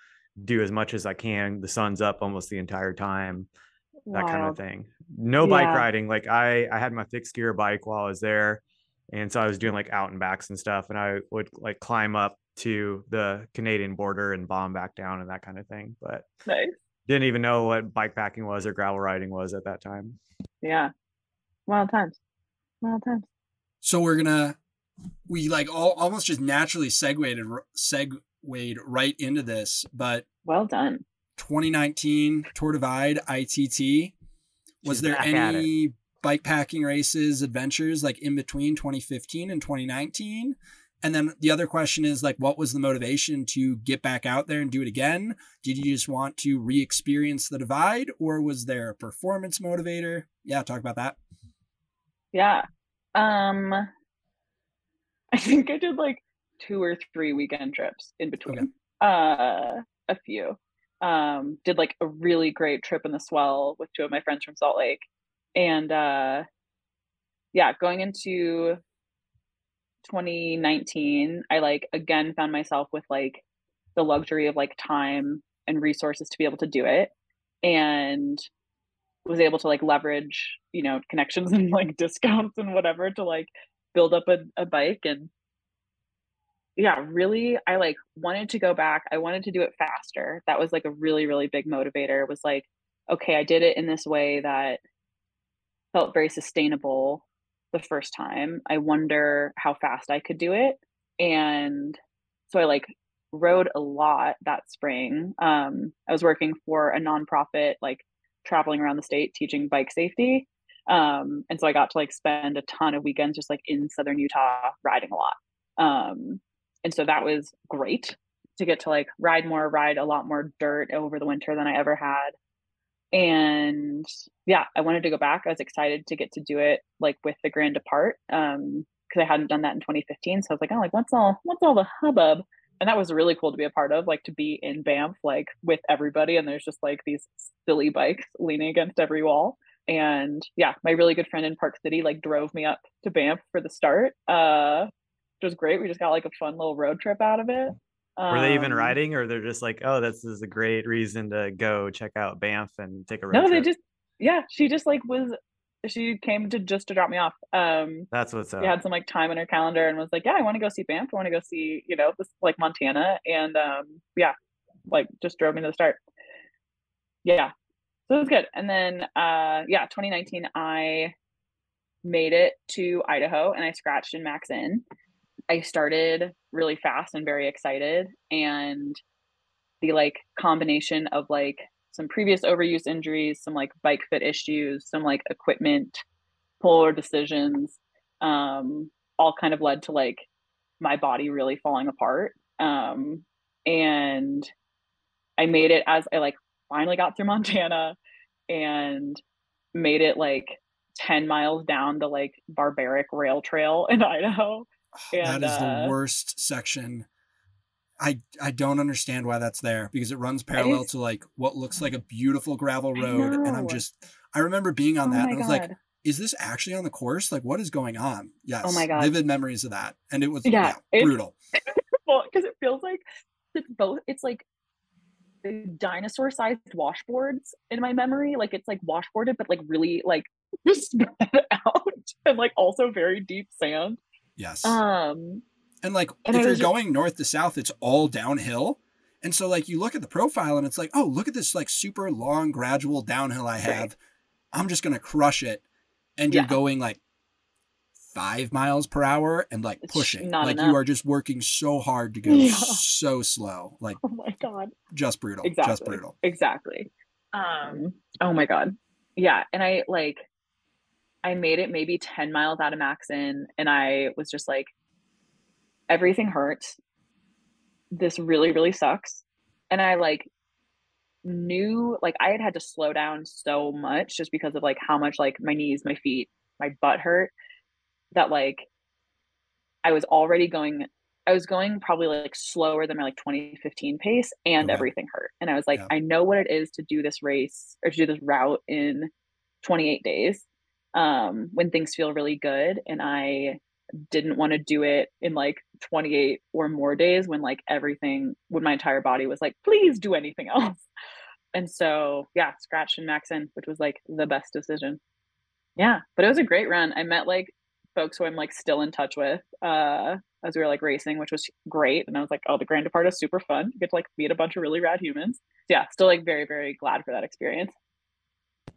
do as much as I can. The sun's up almost the entire time, that kind of thing. No bike riding. Like I I had my fixed gear bike while I was there, and so I was doing like out and backs and stuff, and I would like climb up to the Canadian border and bomb back down and that kind of thing. But Nice. didn't even know what bike packing was or gravel riding was at that time. Yeah. Wild times. Wild times. So we're gonna we like all almost just naturally segued segued right into this, but Well done. 2019 Tour Divide ITT. Was She's there back at it. any bike packing races, adventures like in between 2015 and 2019? And then the other question is like, what was the motivation to get back out there and do it again? Did you just want to re-experience the divide, or was there a performance motivator? Yeah, talk about that. Yeah. Um I think I did like two or three weekend trips in between. Uh a few. Um did like a really great trip in the swell with two of my friends from Salt Lake. And uh yeah, going into 2019, I like again found myself with like the luxury of like time and resources to be able to do it. And was able to like leverage, you know, connections and like discounts and whatever to like build up a, a bike and yeah, really I like wanted to go back. I wanted to do it faster. That was like a really, really big motivator. Was like, okay, I did it in this way that felt very sustainable the first time. I wonder how fast I could do it. And so I like rode a lot that spring. Um, I was working for a nonprofit, like traveling around the state teaching bike safety. Um, and so I got to like spend a ton of weekends just like in southern Utah riding a lot. Um, and so that was great to get to like ride more, ride a lot more dirt over the winter than I ever had. And yeah, I wanted to go back. I was excited to get to do it like with the Grand Depart. Um, because I hadn't done that in 2015. So I was like, oh, like what's all what's all the hubbub? And that was really cool to be a part of, like to be in Banff, like with everybody. And there's just like these silly bikes leaning against every wall. And yeah, my really good friend in Park City like drove me up to Banff for the start. Uh which was great. We just got like a fun little road trip out of it. Were they even Um, riding, or they're just like, "Oh, this is a great reason to go check out Banff and take a road No, trip"? they just yeah, she just like was she came to just to drop me off. Um That's what's up. she had some like time in her calendar and was like, Yeah, I want to go see Banff. I want to go see, you know, this like Montana. And um yeah, like just drove me to the start. Yeah. So it was good. And then uh yeah, 2019 I made it to Idaho and I scratched and Macks Inn. I started really fast and very excited and the like combination of like some previous overuse injuries, some like bike fit issues, some like equipment polar decisions, um, all kind of led to like my body really falling apart. Um, and I made it as I like finally got through Montana and made it like 10 miles down the like barbaric rail trail in Idaho. That And, is uh, the worst section. I I don't understand why that's there because it runs parallel to like what looks like a beautiful gravel road, and I'm just I remember being on oh that and I was God. like, is this actually on the course? Like, what is going on? Yes. Oh my God. Vivid memories of that, and it was Yeah, yeah, brutal. well, because it feels like it's both. It's like the dinosaur-sized washboards in my memory. Like it's like washboarded, but like really like spread out and like also very deep sand. Yes. Um, And like And if you're just- going north to south, it's all downhill. And so like you look at the profile and it's like, oh, look at this like super long gradual downhill I have. I'm just gonna crush it. And you're going like five miles per hour and like It's pushing. like you are just working so hard to go Yeah. so slow. Like oh my god. just brutal. Just brutal. Exactly. Um, oh my god. Yeah. And I like I made it maybe 10 miles out of Macks Inn and I was just like, everything hurts. This really, really sucks. And I like knew like I had had to slow down so much just because of like how much like my knees, my feet, my butt hurt that like I was already going I was going probably like slower than my like 2015 pace and Okay. everything hurt. And I was like, Yeah. I know what it is to do this race or to do this route in 28 days um when things feel really good and I didn't want to do it in like 28 or more days when like everything when my entire body was like please do anything else. And so yeah scratch and Macks Inn which was like the best decision. Yeah but it was a great run. I met like folks who i'm like still in touch with uh as we were like racing which was great and i was like oh the grand depart is super fun. You get to like meet a bunch of really rad humans. So, yeah still like very very glad for that experience.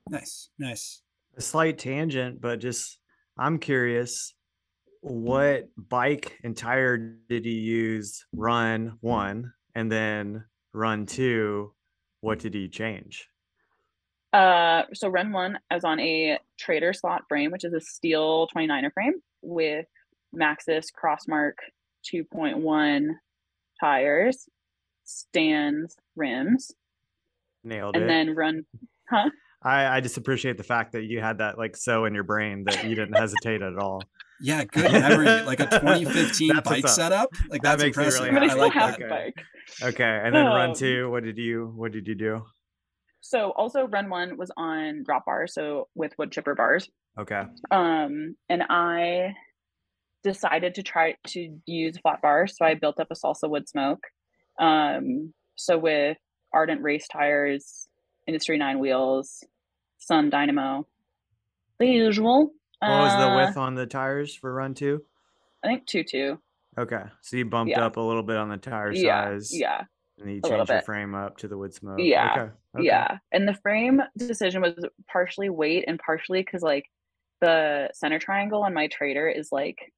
Nice. Nice. A slight tangent, but just I'm curious, what bike and tire did you use run one and then run two? What did you change? Uh, so run one, I was on a Trader slot frame, which is a steel 29er frame with Maxxis Crossmark 2.1 tires, Stan's, rims, Nailed and it. then run. Huh? I, I just appreciate the fact that you had that like so in your brain that you didn't hesitate at all. Yeah, good memory. like a 2015 That's bike setup. Like That that's makes me really But I Yeah, still like have that. the Okay. bike. Okay, and then run Um, two. What did you What did you do? So also run one was on drop bar, so with Woodchipper bars. Okay, Um, and I decided to try to use flat bars, so I built up a salsa Woodsmoke. Um, so with Ardent race tires, Industry Nine wheels, SON Dynamo, the usual. What was the Uh, width on the tires for run two? I think two two. Okay, so you bumped Yeah. up a little bit on the tire Yeah, size. yeah, and you changed your frame up to the Woodsmoke. Yeah, Okay. okay. yeah. And the frame decision was partially weight and partially because like the center triangle on my trader is like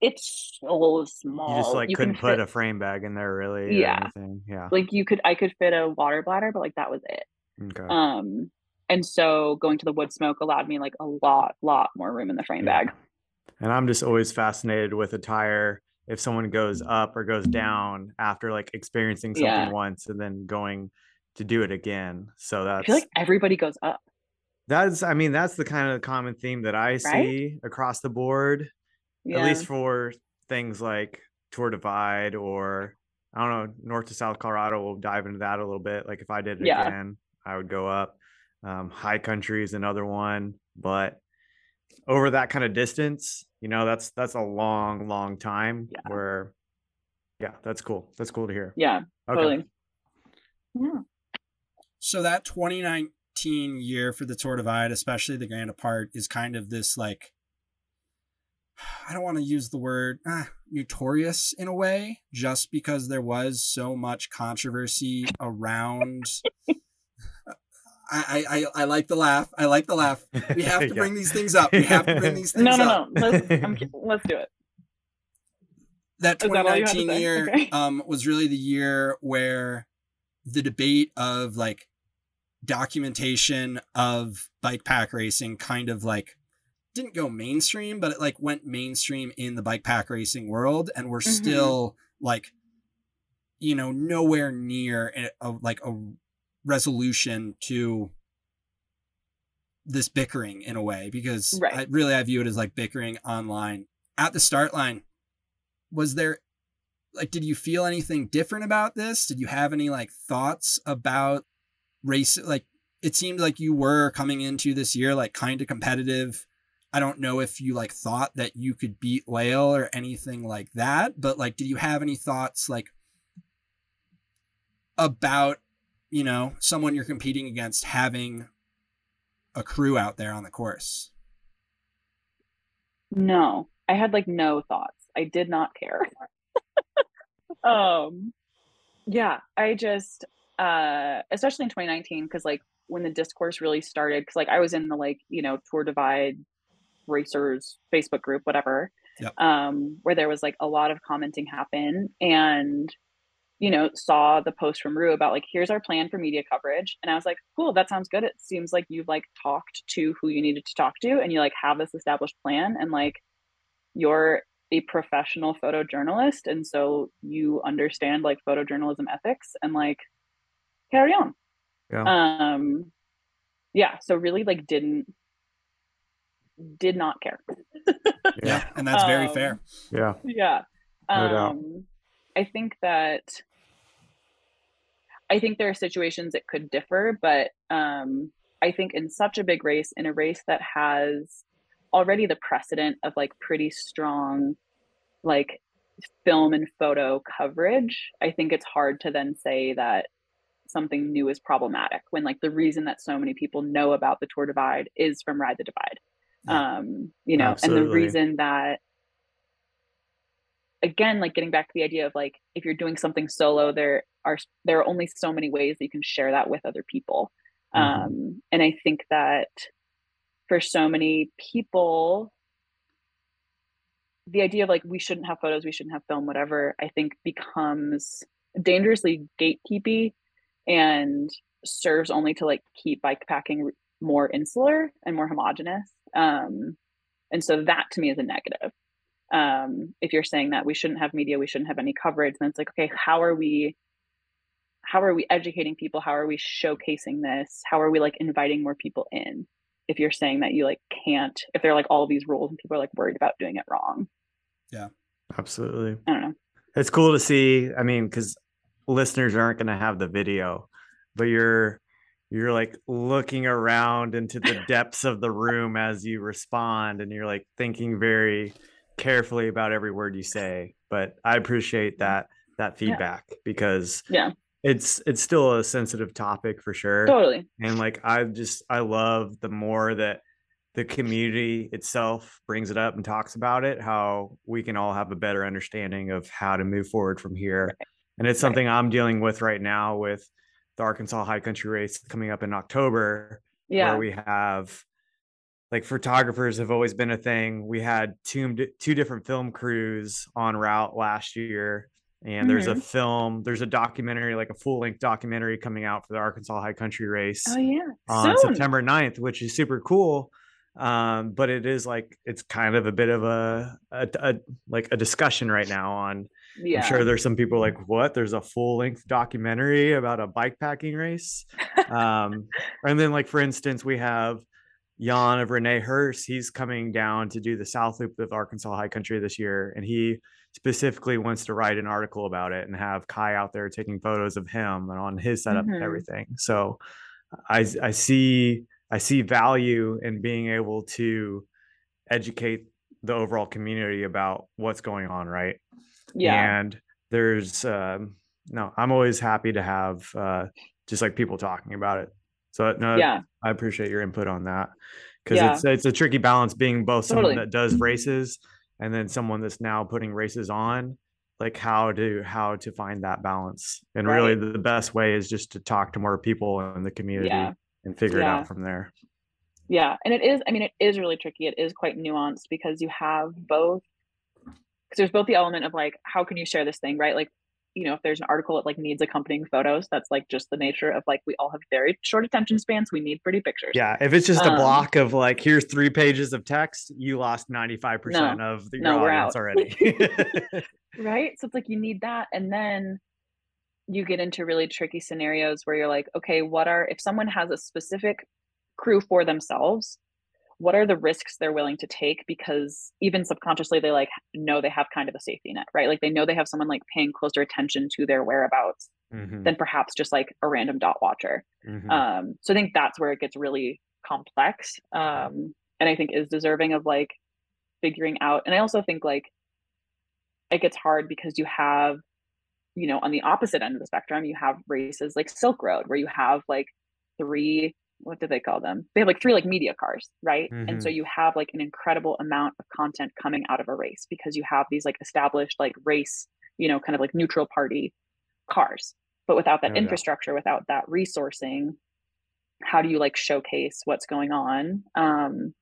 it's so small. You just like can couldn't put fit- a frame bag in there really. or Yeah. anything. Yeah. like you could I could fit a water bladder, but like that was it. Okay. Um, and so going to the Woodsmoke allowed me like a lot, lot more room in the frame Yeah. bag. And I'm just always fascinated with a tire if someone goes up or goes down after like experiencing something Yeah. once and then going to do it again. So I that's feel like everybody goes up. that's I mean that's the kind of common theme that I see across the board. Yeah. At least for things like Tour Divide or I don't know, North to South Colorado. We'll dive into that a little bit. Like if I did it Yeah. again, I would go up. Um, high country is another one, but over that kind of distance, you know, that's that's a long, long time Yeah. where yeah, that's cool. That's cool to hear. yeah, Okay. totally. Yeah. So that 2019 year for the Tour Divide, especially the Grand Depart, is kind of this like I don't want to use the word ah, notorious in a way, just because there was so much controversy around. I, I, I I like the laugh. I like the laugh. We have to Yeah. bring these things up. We have to bring these things up. No, no, up. no. Let's, I'm, let's do it. that all you had to 2019 say? year Okay. um was really the year where the debate of like documentation of bike pack racing kind of like didn't go mainstream but it like went mainstream in the bike pack racing world and we're Mhm. still like you know nowhere near a, a- like a resolution to this bickering in a way because Right. I really I view it as like bickering online. At the start line was there like did you feel anything different about this? Did you have any like thoughts about race like it seemed like you were coming into this year like kind of competitive. I don't know if you like thought that you could beat Lael or anything like that but like did you have any thoughts like about you know someone you're competing against having a crew out there on the course No, I had like no thoughts. I did not care. um, yeah, I just, uh, especially in 2019, because like when the discourse really started, because like I was in the like you know Tour Divide racers Facebook group, whatever, Yep. um, where there was like a lot of commenting happen, and you know saw the post from Rue about like here's our plan for media coverage, and I was like, cool, that sounds good. It seems like you've like talked to who you needed to talk to, and you like have this established plan, and like you're a professional photojournalist and so you understand like photojournalism ethics and like carry on Yeah. um yeah so really like didn't did not care yeah. and that's very Um, fair Yeah. yeah No doubt. um i think that i think there are situations it could differ but um i think in such a big race in a race that has already the precedent of like pretty strong like film and photo coverage i think it's hard to then say that something new is problematic when like the reason that so many people know about the tour divide is from ride the divide. Um you know and the reason that again like getting back to the idea of like if you're doing something solo there are there are only so many ways that you can share that with other people. Mhm. um and i think that for so many people the idea of like we shouldn't have photos we shouldn't have film whatever i think becomes dangerously gatekeepy and serves only to like keep bikepacking r- more insular and more homogenous. Um and so that to me is a negative. Um if you're saying that we shouldn't have media we shouldn't have any coverage then it's like okay how are we how are we educating people how are we showcasing this how are we like inviting more people in if you're saying that you like can't if there are like all these rules and people are like worried about doing it wrong Yeah. Absolutely. i don't know It's cool to see. I mean, because listeners aren't going to have the video, but you're you're like looking around into the depths of the room as you respond, and you're like thinking very carefully about every word you say. But I appreciate that that Yeah. feedback because Yeah. It's it's still a sensitive topic for sure. Totally. And like I just I love the more that the community itself brings it up and talks about it, how we can all have a better understanding of how to move forward from here. Right. And it's something right. I'm dealing with right now with the Arkansas High Country race coming up in October, yeah. where we have like photographers have always been a thing. We had two two different film crews on route last year, and mm-hmm. there's a mm-hmm. film, there's a documentary, like a full length documentary coming out for the Arkansas High Country race. Oh yeah, on Soon. September 9th, which is super cool. Um, but it is like it's kind of a bit of a, a, a like a discussion right now on. Yeah. I'm sure there's some people like, what? There's a full length documentary about a bike packing race. um, and then like for instance, we have Jan of Rene Herse, he's coming down to do the South Loop of Arkansas High Country this year, and he specifically wants to write an article about it and have Kai out there taking photos of him and on his setup mm-hmm. and everything. So I I see I see value in being able to educate the overall community about what's going on, right? Yeah. And there's um, no, I'm always happy to have uh, just like people talking about it. So no, yeah, I appreciate your input on that because yeah. it's it's a tricky balance being both someone totally. that does races and then someone that's now putting races on like how to how to find that balance and right. really the best way is just to talk to more people in the community yeah. and figure yeah. it out from there yeah and it is i mean it is really tricky it is quite nuanced because you have both because there's both the element of like how can you share this thing right like you know if there's an article that like needs accompanying photos that's like just the nature of like we all have very short attention spans we need pretty pictures. Yeah if it's just a um, block of like here's three pages of text you lost 95% no, of the, your no, audience already. Right? So it's like you need that and then you get into really tricky scenarios where you're like okay what are if someone has a specific crew for themselves what are the risks they're willing to take? Because even subconsciously they like know they have kind of a safety net right? Like they know they have someone like paying closer attention to their whereabouts mm-hmm. than perhaps just like a random dot watcher. Mm-hmm. um so i think that's where it gets really complex um and i think is deserving of like figuring out. And i also think like it gets hard because you have you know on the opposite end of the spectrum you have races like silk road where you have like three what do they call them? They have like three like media cars, right? Mm-hmm. And so mm-hmm. you have like an incredible amount of content coming out of a race because you have these like established like race, you know, kind of like neutral party cars. But without that oh, infrastructure, yeah. without that resourcing, how do you like showcase what's going on? Um,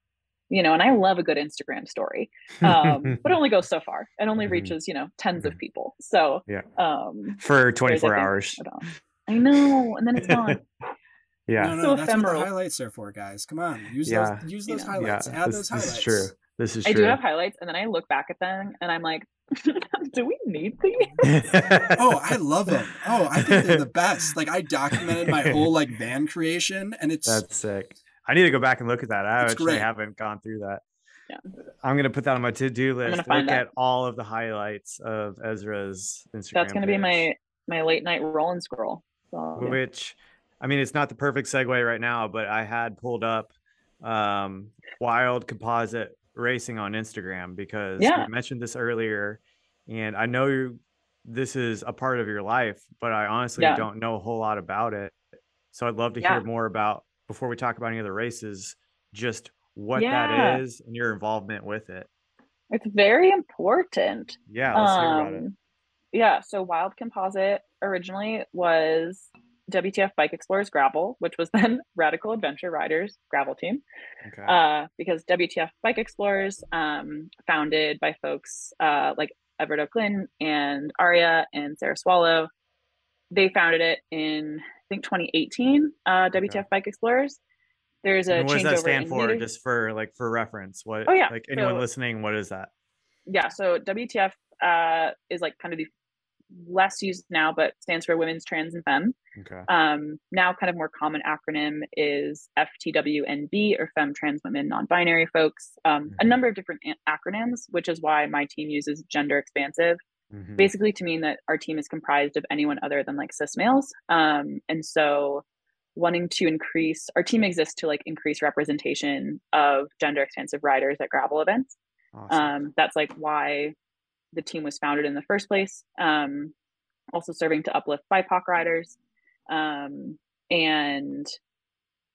you know, and I love a good Instagram story, um, but it only goes so far. It only mm-hmm. reaches, you know, 10s of mm-hmm. people. So yeah, um, for 24 hours. I know, and then it's gone. Yeah. No, no, so that's ephemeral. what the highlights are for, guys. Come on, use yeah. those. Use those yeah. highlights. Yeah. Add this, those highlights. This is true. This is true. I true. do have highlights, and then I look back at them, and I'm like, do we need these? oh, I love them. Oh, I think they're the best. Like I documented my whole like van creation, and it's that's sick. I need to go back and look at that. I actually great. haven't gone through that. Yeah. I'm gonna put that on my to-do list. Look that. at all of the highlights of Ezra's Instagram. That's gonna page. be my my late night roll and scroll. So, Which I mean, it's not the perfect segue right now, but I had pulled up um, Wild Composite Racing on Instagram because yeah. we mentioned this earlier, and I know you, this is a part of your life, but I honestly yeah. don't know a whole lot about it. So I'd love to yeah. hear more about before we talk about any other races, just what that is and your involvement with it. It's very important. Yeah, let's hear about it. Um, yeah, so Wild Composite originally was WTF Bike Explorers Gravel, which was then Radical Adventure Riders Gravel Team. Okay. Uh, because WTF Bike Explorers, um, founded by folks uh, like Everett O'Glynn and Aria and Sarah Swallow, they founded it in I think 2018. Uh, WTF okay. Bike Explorers. There's a and what does that stand for? Just for like for reference, what? Oh yeah. Like anyone so, listening, what is that? Yeah. So WTF uh, is like kind of the less used now, but stands for Women's Trans and Femme. Okay. Um, now, kind of more common acronym is FTWNB or Femme Trans Women Non Binary Folks. Um, mm-hmm. A number of different a- acronyms, which is why my team uses gender expansive, mm-hmm. basically to mean that our team is comprised of anyone other than like cis males. Um, and so, wanting to increase our team exists to like increase representation of gender expansive riders at gravel events. Awesome. Um, that's like why the team was founded in the first place. Um, also serving to uplift BIPOC riders. Um, and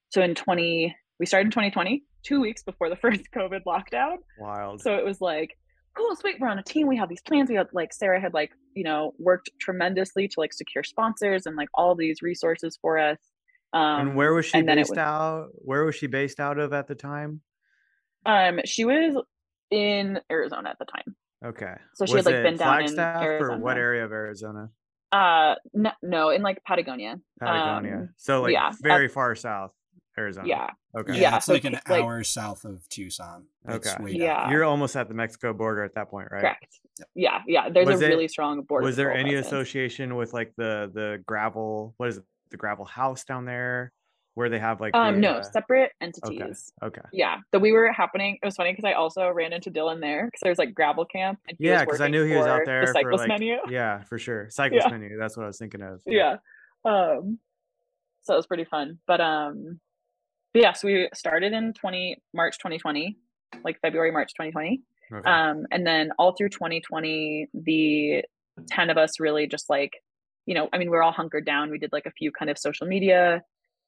so in 20, we started in 2020, two weeks before the first COVID lockdown. Wild. So it was like, cool, sweet, we're on a team. We have these plans. We had like Sarah had like, you know, worked tremendously to like secure sponsors and like all these resources for us. Um, and where was she based was- out? Where was she based out of at the time? um, she was in Arizona at the time. Okay. So she had, like, it been down in Flagstaff or what area of Arizona? Uh, no, no in like Patagonia. Patagonia. Um, so like yeah, at- very far south, Arizona. yeah. Okay. Yeah, Yeah, it's so like an it's like- hour south of Tucson. It's Okay. Yeah. down. You're almost at the Mexico border at that point, right? Correct. Yeah, yeah. There's Was a it- really strong border. Was there any presence. association with like the the gravel? What is it? The gravel house down there, where they have like Um, the, no, uh, separate entities. okay. Yeah, that we were happening. It was funny because I also ran into Dylan there because there's like gravel camp. And Yeah, because I knew he was out there The for like menu. yeah, for sure. Cyclist Yeah. menu. That's what I was thinking of. yeah um so it was pretty fun but um but yeah so we started in 20 march 2020 like february march 2020 Okay. um and then all through 2020 the 10 of us really just like you know i mean we're all hunkered down we did like a few kind of social media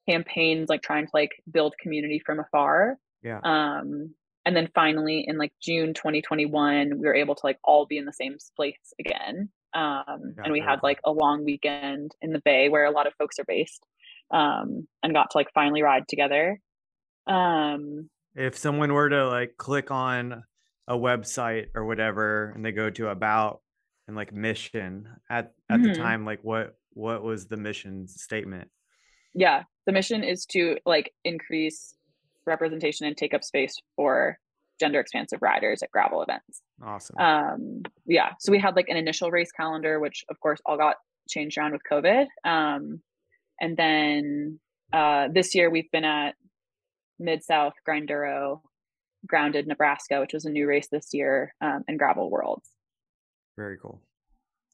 campaigns like trying to like build community from afar yeah. um and then finally in like june 2021 we were able to like all be in the same place again um Yeah, and we had cool. like a long weekend in the bay where a lot of folks are based um and got to like finally ride together um if someone were to like click on a website or whatever and they go to about and like mission at at the Mhm. time like what what was the mission statement yeah the mission is to like increase representation and take up space for gender expansive riders at gravel events. Awesome. Um yeah so we had like an initial race calendar which of course all got changed around with covid. Um and then uh this year we've been at mid south grinduro grounded nebraska which was a new race this year um, and gravel worlds. Very cool.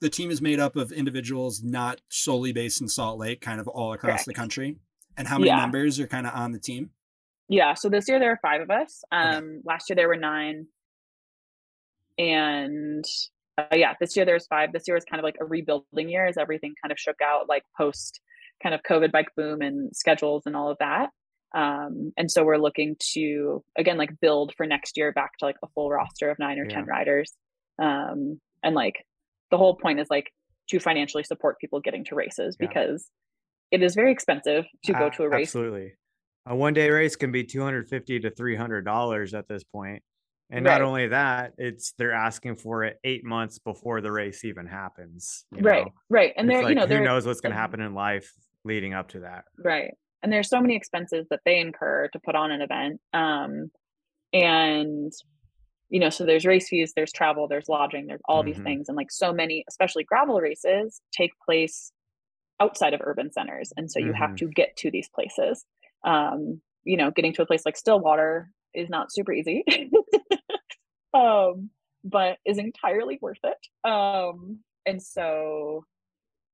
The team is made up of individuals not solely based in Salt Lake, kind of all across the country. And how many Yeah. members are kind of on the team? yeah so this year there are five of us Okay. um last year there were nine and uh, yeah this year there's five this year was kind of like a rebuilding year as everything kind of shook out like post kind of covid bike boom and schedules and all of that um and so we're looking to again like build for next year back to like a full roster of nine or Yeah. ten riders um and like the whole point is like to financially support people getting to races Yeah. because it is very expensive to go to a race absolutely a one day race can be 250 to 300 dollars at this point and not only that it's they're asking for it eight months before the race even happens right know? right and It's they're like, you know who knows what's going to happen in life leading up to that right and there's so many expenses that they incur to put on an event um and you know so there's race fees there's travel there's lodging there's all Mhm. these things and like so many especially gravel races take place outside of urban centers. And so you have Mhm. to get to these places. Um you know getting to a place like stillwater is not super easy. Um but is entirely worth it. Um and so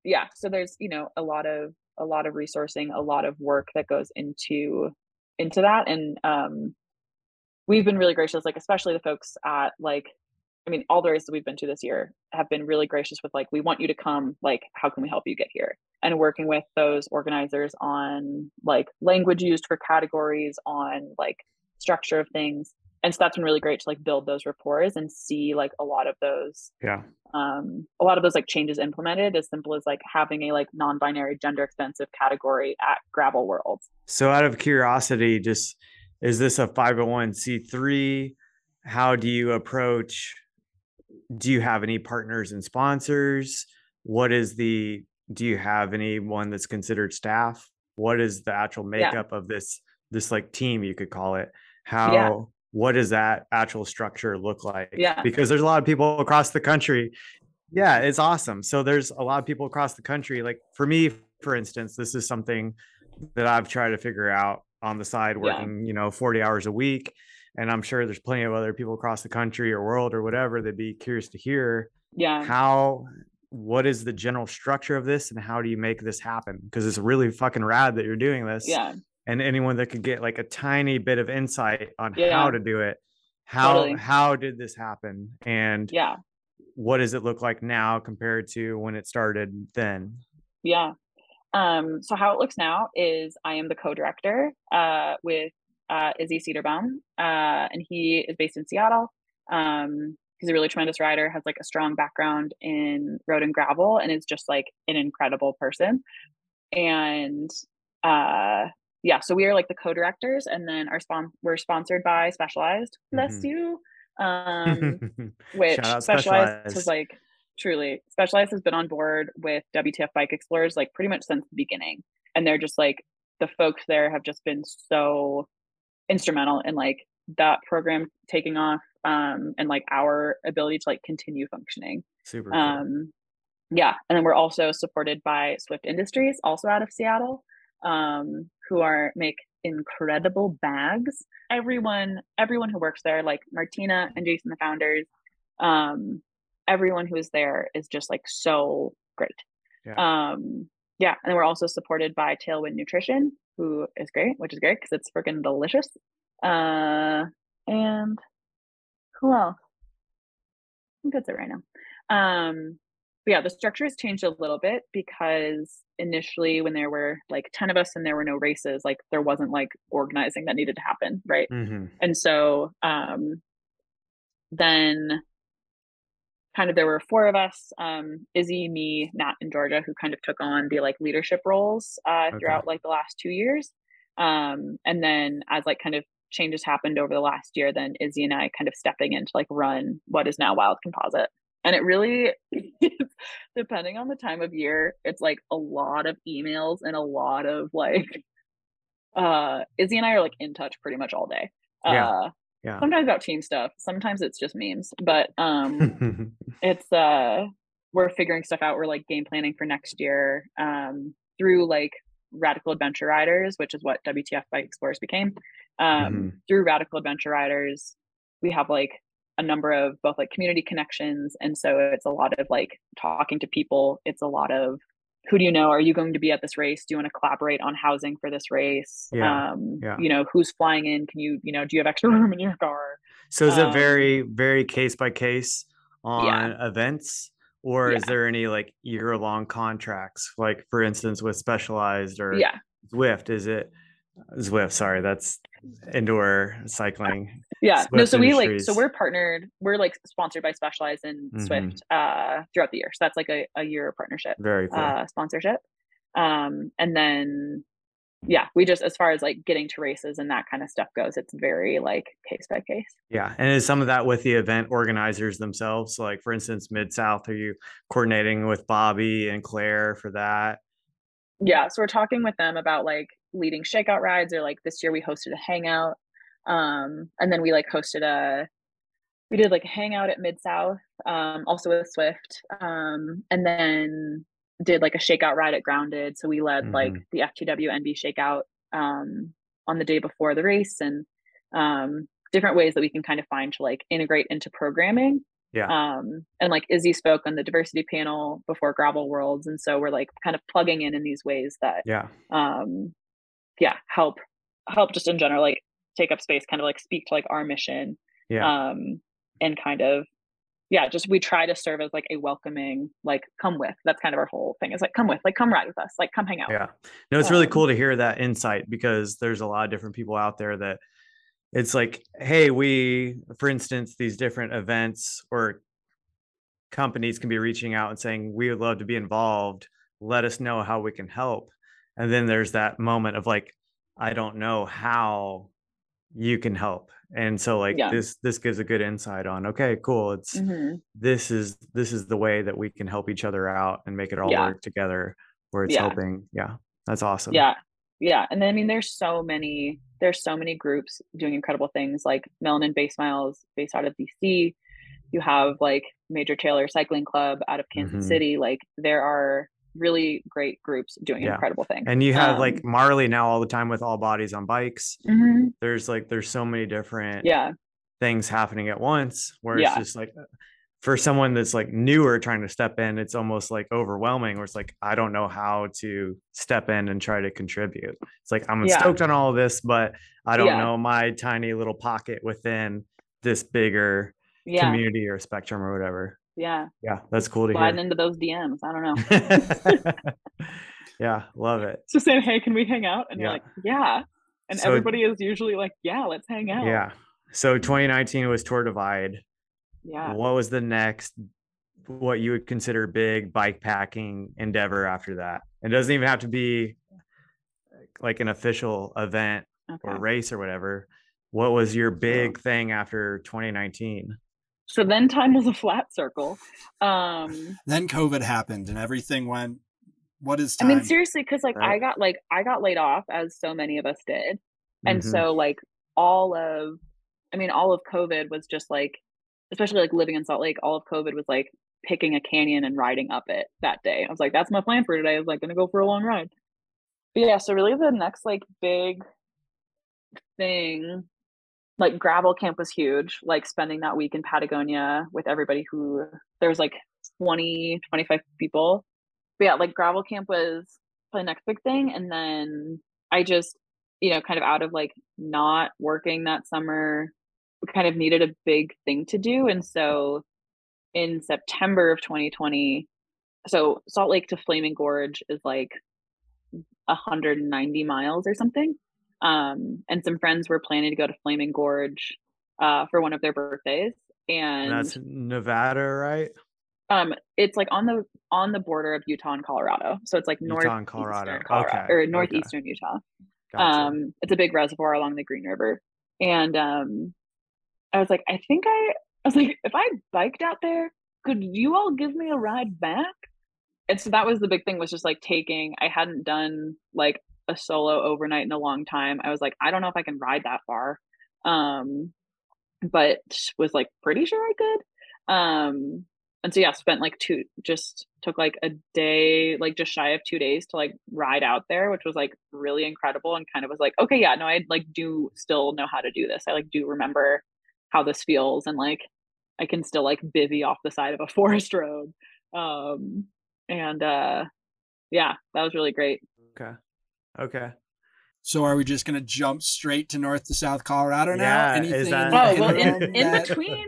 yeah so there's you know a lot of a lot of resourcing a lot of work that goes into into that. And um we've been really gracious like especially the folks at like i mean all the races we've been to this year have been really gracious with like we want you to come like how can we help you get here and working with those organizers on like language used for categories on like structure of things and so that's been really great to like build those rapports and see like a lot of those yeah um, a lot of those like changes implemented as simple as like having a like non-binary gender expansive category at gravel worlds So, out of curiosity, just is this a 501c3? How do you approach? Do you have any partners and sponsors? What is the, do you have anyone that's considered staff? What is the actual Yeah. makeup of this, this like team, you could call it? How, what does that actual structure look like? Yeah. Because there's a lot of people across the country. Yeah, it's awesome. So, there's a lot of people across the country. Like for me, for instance, this is something that I've tried to figure out on the side, Yeah. working, you know, 40 hours a week. And I'm sure there's plenty of other people across the country or world or whatever that'd be curious to hear yeah how, what is the general structure of this and how do you make this happen? Because it's really fucking rad that you're doing this. yeah And anyone that could get like a tiny bit of insight on Yeah. how to do it, how Totally. how did this happen? And yeah what does it look like now compared to when it started then? Yeah. Um, so how it looks now is I am the co-director uh, with uh, Izzy Cedarbaum, uh, and he is based in Seattle. Um, he's a really tremendous rider, has like a strong background in road and gravel, and is just like an incredible person. And uh, yeah, so we are like the co-directors, and then our spon we're sponsored by Specialized. Bless Mhm. you. Um, which Specialized Specialized. has like truly Specialized has been on board with WTF Bike Explorers like pretty much since the beginning, and they're just like the folks there have just been so instrumental in like that program taking off um and like our ability to like continue functioning Super. cool. um yeah and then we're also supported by swift industries also out of seattle um who are make incredible bags everyone everyone who works there like martina and jason the founders um everyone who is there is just like so great Yeah. um yeah and then we're also supported by tailwind nutrition who is great which is great because it's freaking delicious. Uh and who else? I think that's it right now. Um but yeah the structure has changed a little bit because initially when there were like 10 of us and there were no races like there wasn't like organizing that needed to happen right? Mhm. and so um then kind of there were four of us um izzy me nat and georgia who kind of took on the like leadership roles uh Okay. throughout like the last two years um and then as like kind of changes happened over the last year then izzy and i kind of stepping in to like run what is now wild composite and it really depending on the time of year it's like a lot of emails and a lot of like uh izzy and i are like in touch pretty much all day Yeah. uh Yeah. sometimes about team stuff sometimes it's just memes but um it's uh we're figuring stuff out we're like game planning for next year um through like radical adventure riders which is what wtf bike explorers became um Mhm. through radical adventure riders we have like a number of both like community connections and so it's a lot of like talking to people it's a lot of who do you know are you going to be at this race do you want to collaborate on housing for this race Yeah, um yeah. you know who's flying in can you you know do you have extra room in your car So is it Um, very, very case by case on Yeah. events? Or is there any like year long contracts? Like for instance with specialized or yeah Zwift, is it Zwift, sorry, that's indoor cycling. Yeah. no, Swift so we like so we're partnered, we're like sponsored by Specialized and Mhm. Swift uh throughout the year. So that's like a, a year partnership Very cool. uh sponsorship. Um and then yeah, we just as far as like getting to races and that kind of stuff goes, it's very like case by case. yeah. And is some of that with the event organizers themselves? Like for instance, Mid South, are you coordinating with Bobby and Claire for that? Yeah. So we're talking with them about like leading shakeout rides or like this year we hosted a hangout. Um and then we like hosted a we did like a hangout at Mid South, um, also with Swift. Um, and then did like a shakeout ride at Grounded. So we led like Mhm. the FTW NB shakeout um on the day before the race and um different ways that we can kind of find to like integrate into programming. Yeah. Um and like Izzy spoke on the diversity panel before Gravel Worlds. And so we're like kind of plugging in in these ways that Yeah. um yeah, help help just in general, like take up space, kind of like speak to like our mission Yeah. um and kind of yeah just we try to serve as like a welcoming like come with that's kind of our whole thing is like come with like come ride with us like come hang out Yeah. No, it's really Um, cool to hear that insight because there's a lot of different people out there that it's like, hey, we, for instance, these different events or companies can be reaching out and saying, we would love to be involved. Let us know how we can help. And then there's that moment of like, I don't know how you can help. And so like Yeah. this this gives a good insight on okay, cool. It's Mhm. this is this is the way that we can help each other out and make it all Yeah. work together where it's Yeah. helping. Yeah. That's awesome. yeah yeah and then i mean there's so many there's so many groups doing incredible things like melanin base miles based out of dc you have like major taylor cycling club out of kansas Mhm. city like there are really great groups doing Yeah. incredible things And you have Um, like Marley now all the time with all bodies on bikes. mhm, There's like there's so many different yeah things happening at once where Yeah. it's just like for someone that's like newer trying to step in, it's almost like overwhelming where it's like I don't know how to step in and try to contribute. It's like I'm Yeah. stoked on all of this, but I don't Yeah. know my tiny little pocket within this bigger yeah community or spectrum or whatever. Yeah. Yeah, that's cool to Sliding hear. into those DMs. I don't know. yeah, love it. Just saying, hey, can we hang out? And you're Yeah. like, yeah. And So- everybody is usually like, yeah, let's hang out. Yeah. So 2019 was Tour Divide. Yeah. What was the next what you would consider big bike packing endeavor after that? It doesn't even have to be like an official event or race or whatever. What was your big thing after 2019? So then time was a flat circle. Um, Then COVID happened and everything went. What is time? I mean, seriously, because like I got like I got laid off, as so many of us did, and Mhm. so like all of, I mean, all of COVID was just like, especially like living in Salt Lake, all of COVID was like picking a canyon and riding up it that day. I was like, that's my plan for today. I was like, gonna go for a long ride. But yeah, so really the next like big thing, like gravel camp was huge. Like spending that week in Patagonia with everybody who there was like 20, 25 people. But yeah, like gravel camp was the next big thing. And then I just, you know, kind of out of like not working that summer, kind of needed a big thing to do. And so in September of 2020, so Salt Lake to Flaming Gorge is like 190 miles or something. Um, and some friends were planning to go to Flaming Gorge uh, for one of their birthdays. And And that's Nevada, right? um, it's like on the on the border of Utah and Colorado. So it's like Utah north and Colorado. Colorado Okay, or okay. northeastern Utah. Gotcha. Um, it's a big reservoir along the Green River. And um, I was like, I think I, I was like, if I biked out there, could you all give me a ride back? And so that was the big thing was just like taking, I hadn't done like a solo overnight in a long time. I was like, I don't know if I can ride that far. Um, but was like pretty sure I could. Um, and so yeah, spent like two, just took like a day, like just shy of two days to like ride out there, which was like really incredible and kind of was like, okay, yeah, no, I like do still know how to do this. I like do remember how this feels and like I can still like bivy off the side of a forest road. Um, and uh, yeah, that was really great. okay. Okay. so are we just gonna jump straight to North to South Colorado now? Yeah, is Anything that- in, Oh well, in, between in that- between.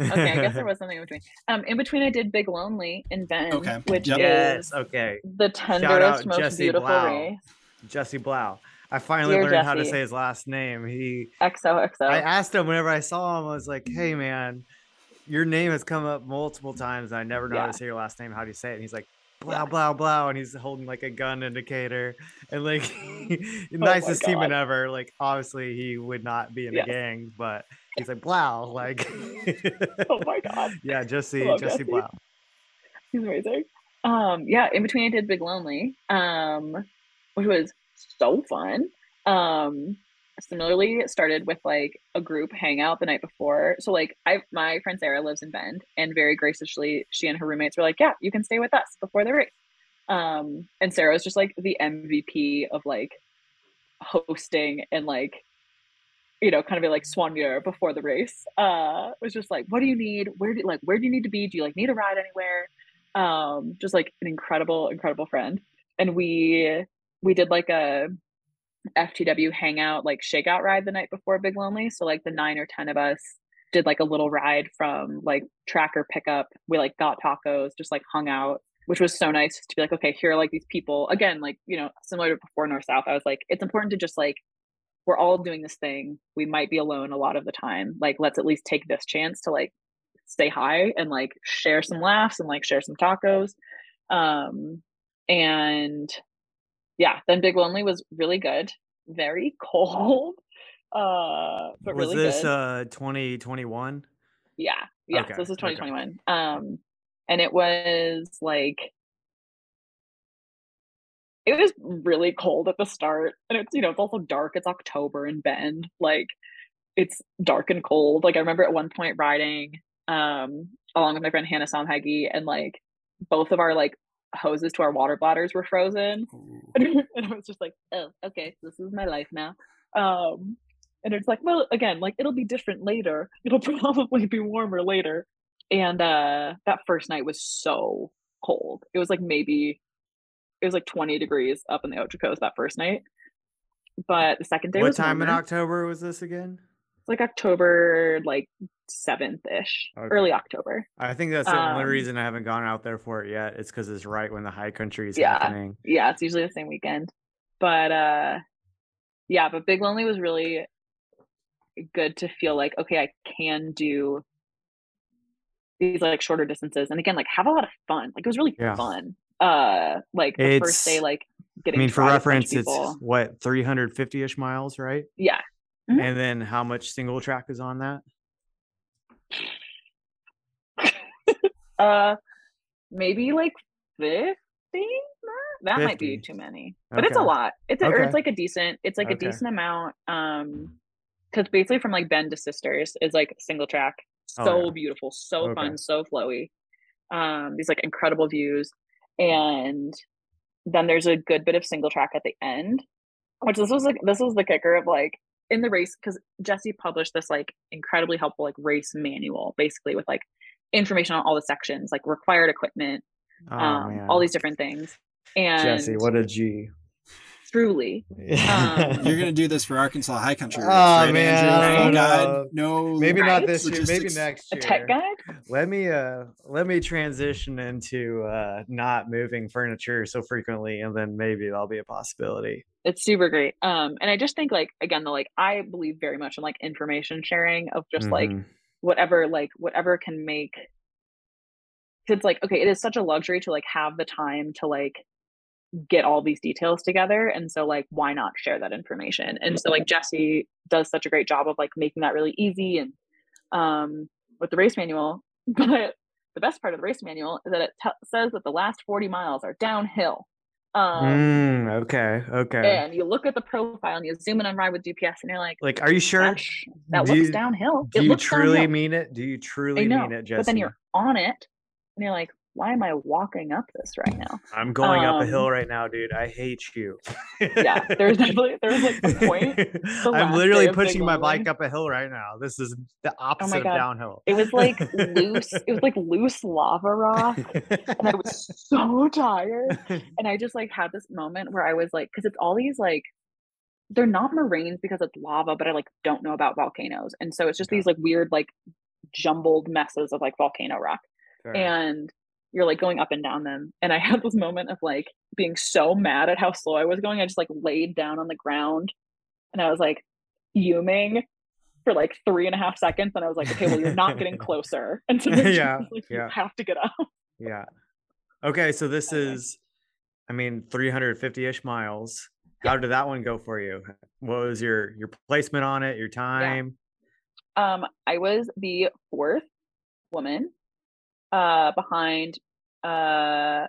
okay, I guess there was something in between. Um, in between, I did Big Lonely in Bend, Okay, which yep. Yes. is Okay. the out tenderest, most Jesse beautiful Blau. race. Jesse Blau. I finally Dear learned how to say his last name. He XOXO. I asked him whenever I saw him, I was like, hey man, your name has come up multiple times and I never know how to say your last name. How do you say it? And he's like, blah, Yeah. blah, blah. And he's holding like a gun indicator and like Oh nicest human God. ever. Like obviously he would not be in Yes. the gang, but he's like, blah, like oh my god, yeah, Jesse, Jesse Jesse. Blau. he's amazing. Um, yeah, in between, I did Big Lonely, um, which was so fun. Um, similarly, it started with like a group hangout the night before. So like, I my friend Sarah lives in Bend, and very graciously, she and her roommates were like, "Yeah, you can stay with us before the race." Um, and Sarah was just like the MVP of like hosting and like you know, kind of like soigneur before the race. Uh, was just like, what do you need? Where do like where do you need to be? Do you like need a ride anywhere? Um, just like an incredible, incredible friend. And we we did like a FTW hangout, like shakeout ride the night before Big Lonely. So like the nine or ten of us did like a little ride from like tracker pickup. We like got tacos, just like hung out, which was so nice to be like, okay, here are like these people. Again, like, you know, similar to before North South, I was like, it's important to just like we're all doing this thing. We might be alone a lot of the time. Like, let's at least take this chance to like stay high and like share some laughs and like share some tacos. Um, and yeah, then Big Lonely was really good, very cold, uh, but was really this good. uh 2021? yeah, yeah. okay, so this is okay. 2021. Um, and it was like it was really cold at the start and it's you know it's also dark it's october in bend like it's dark and cold like i remember at one point riding um along with my friend hannah somhaggy and like both of our like hoses to our water bladders were frozen and i was just like oh okay this is my life now um and it's like well again like it'll be different later it'll probably be warmer later and uh that first night was so cold it was like maybe it was like 20 degrees up in the Ochocos that first night. But the second day What time in. October was this again? It's like October like seventh ish, Okay. early October. I think that's the only Um, reason I haven't gone out there for it yet. It's because it's right when the high country is Yeah. happening. Yeah, it's usually the same weekend. But uh yeah, but Big Lonely was really good to feel like okay, I can do these like shorter distances and again like have a lot of fun. Like it was really Yeah. fun. Uh like the first day It's- like I mean, for ride with a bunch reference, it's what 350 ish miles, right? yeah. Mhm. And then how much single track is on that? Uh maybe like 50 that might be too many but it's a lot it's a, or Okay. it's like a decent it's like a decent amount um because basically from like bend to sisters is like single track Oh, so yeah. beautiful so Okay. fun so flowy um these like incredible views and then there's a good bit of single track at the end which this was like this was the kicker of like in the race because jesse published this like incredibly helpful like race manual basically with like information on all the sections like required equipment Oh, um man. all these different things and Jesse, what a G. truly Um, You're gonna do this for Arkansas High Country. Race, Oh, right, man, Andrew? I Full don't guide, no. maybe not Right? this year, maybe Logistics. next a tech guide Let me uh let me transition into uh not moving furniture so frequently and then maybe that'll be a possibility. it's super great um and i just think like again the like i believe very much in like information sharing of just like Mhm. whatever like whatever can make it's like okay it is such a luxury to like have the time to like get all these details together and so like why not share that information and so like jesse does such a great job of like making that really easy and um with the race manual but the best part of the race manual is that it t- says that the last 40 miles are downhill um Mm, okay, okay. and you look at the profile and you zoom in on ride with gps and you're like Like, are you sure? that, Do looks you- downhill Do it you truly downhill. mean it? Do you truly know, mean it, Jesse? but then you're on it and you're like, why am I walking up this right now? I'm going up a um, hill right now, dude. I hate you. Yeah, there's definitely there's like a point. I'm literally day of Big pushing my bike up a hill right now. This is the opposite of downhill. It was like loose. It was like loose lava rock, and I was so tired. And I just like had this moment where I was like, because it's all these like, they're not moraines because it's lava, but I like don't know about volcanoes, and so it's just these like weird like jumbled messes of like volcano rock. Fair. and you're like going up and down them. And I had this moment of like being so mad at how slow I was going. I just like laid down on the ground and I was like fuming for like three and a half seconds. And I was like, okay, well, you're not getting closer. And so then she Yeah, you yeah. have to get up. Yeah. Okay, so this Okay. is, I mean, 350-ish miles. How did that one go for you? What was your your placement on it? Your time? Um, I was the fourth woman uh behind uh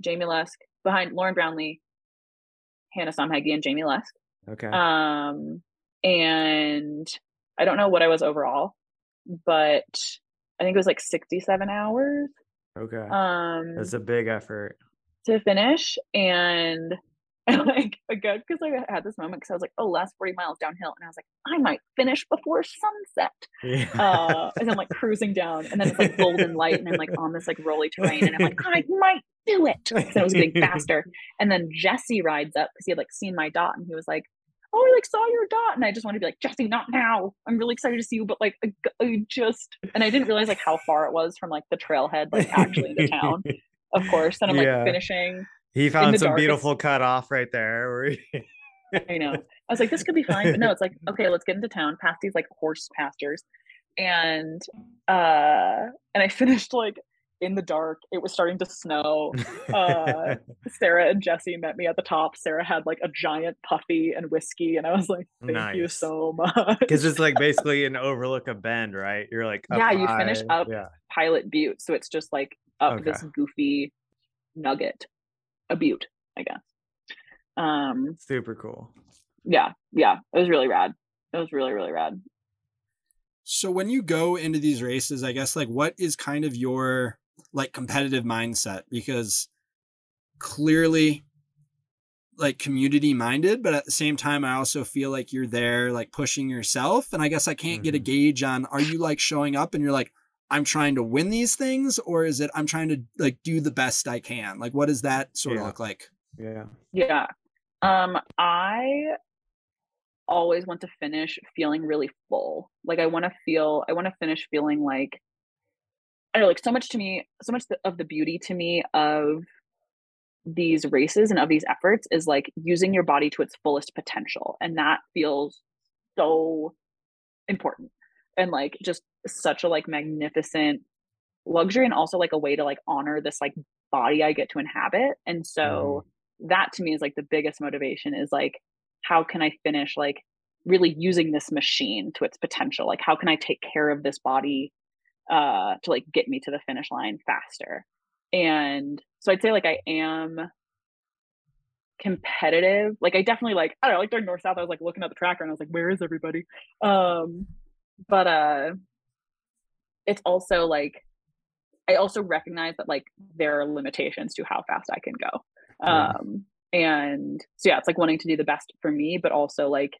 Jamie Lusk, behind Lauren Brownlee, Hannah Somhaggy, and Jamie Lusk. Okay. Um, and I don't know what I was overall, but I think it was like 67 hours okay. um That's a big effort. to finish. And and like again, because I had this moment because I was like, oh, last 40 miles downhill. And I was like, I might finish before sunset. Yeah. Uh as I'm like cruising down, and then it's like golden light, and I'm like on this like rolly terrain, and I'm like, I might do it. So it was getting faster. And then Jesse rides up because he had like seen my dot and he was like, Oh, I like saw your dot. And I just wanted to be like, Jesse, not now. I'm really excited to see you, but like I, I just and I didn't realize like how far it was from like the trailhead, like actually into town, of course. And I'm like Yeah. finishing. He found some dark, beautiful cutoff right there. I know. I was like, this could be fine. But no, it's like, okay, let's get into town, past these like horse pastures. And uh and I finished like in the dark. It was starting to snow. Uh Sarah and Jesse met me at the top. Sarah had like a giant puffy and whiskey, and I was like, "Thank you so much." Because it's like basically an overlook of Bend, right? You're like, up Yeah, you finish up Yeah. Pilot Butte, so it's just like up Okay. this goofy nugget, a butte, I guess. Um, Super cool. yeah, yeah, it was really rad. It was really, really rad. So when you go into these races, I guess like what is kind of your like competitive mindset? Because clearly like community minded, but at the same time I also feel like you're there like pushing yourself. And I guess I can't get a Mhm. gauge on are you like showing up and you're like, I'm trying to win these things, or is it I'm trying to like do the best I can? Like what does that sort of look like? Yeah. Yeah. Um, I always want to finish feeling really full. Like I want to feel, I want to finish feeling like, I don't know, like so much to me, so much of the beauty to me of these races and of these efforts is like using your body to its fullest potential. And that feels so important and like just such a like magnificent luxury and also like a way to like honor this like body I get to inhabit. And so mm. that to me is like the biggest motivation is like how can I finish like really using this machine to its potential? Like how can I take care of this body uh to like get me to the finish line faster? And so I'd say like I am competitive. Like I definitely like I don't know, like during North South, I was like looking at the tracker and I was like, where is everybody? Um but uh it's also like I also recognize that like there are limitations to how fast I can go. Um and so yeah, it's like wanting to do the best for me, but also like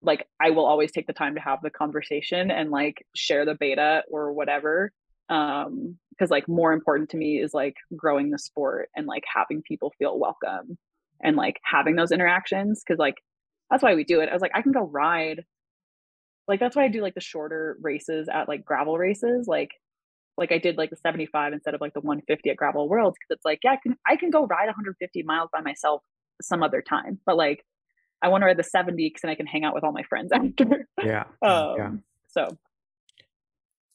like I will always take the time to have the conversation and like share the beta or whatever. Um because like more important to me is like growing the sport and like having people feel welcome and like having those interactions because like that's why we do it. I was like, I can go ride. Like that's why I do like the shorter races at like gravel races. Like like I did like the 75 instead of like the 150 at Gravel Worlds because it's like, yeah, I can I can go ride 150 miles by myself some other time. But like I want to ride the 70 because then I can hang out with all my friends after. Yeah. um, yeah. So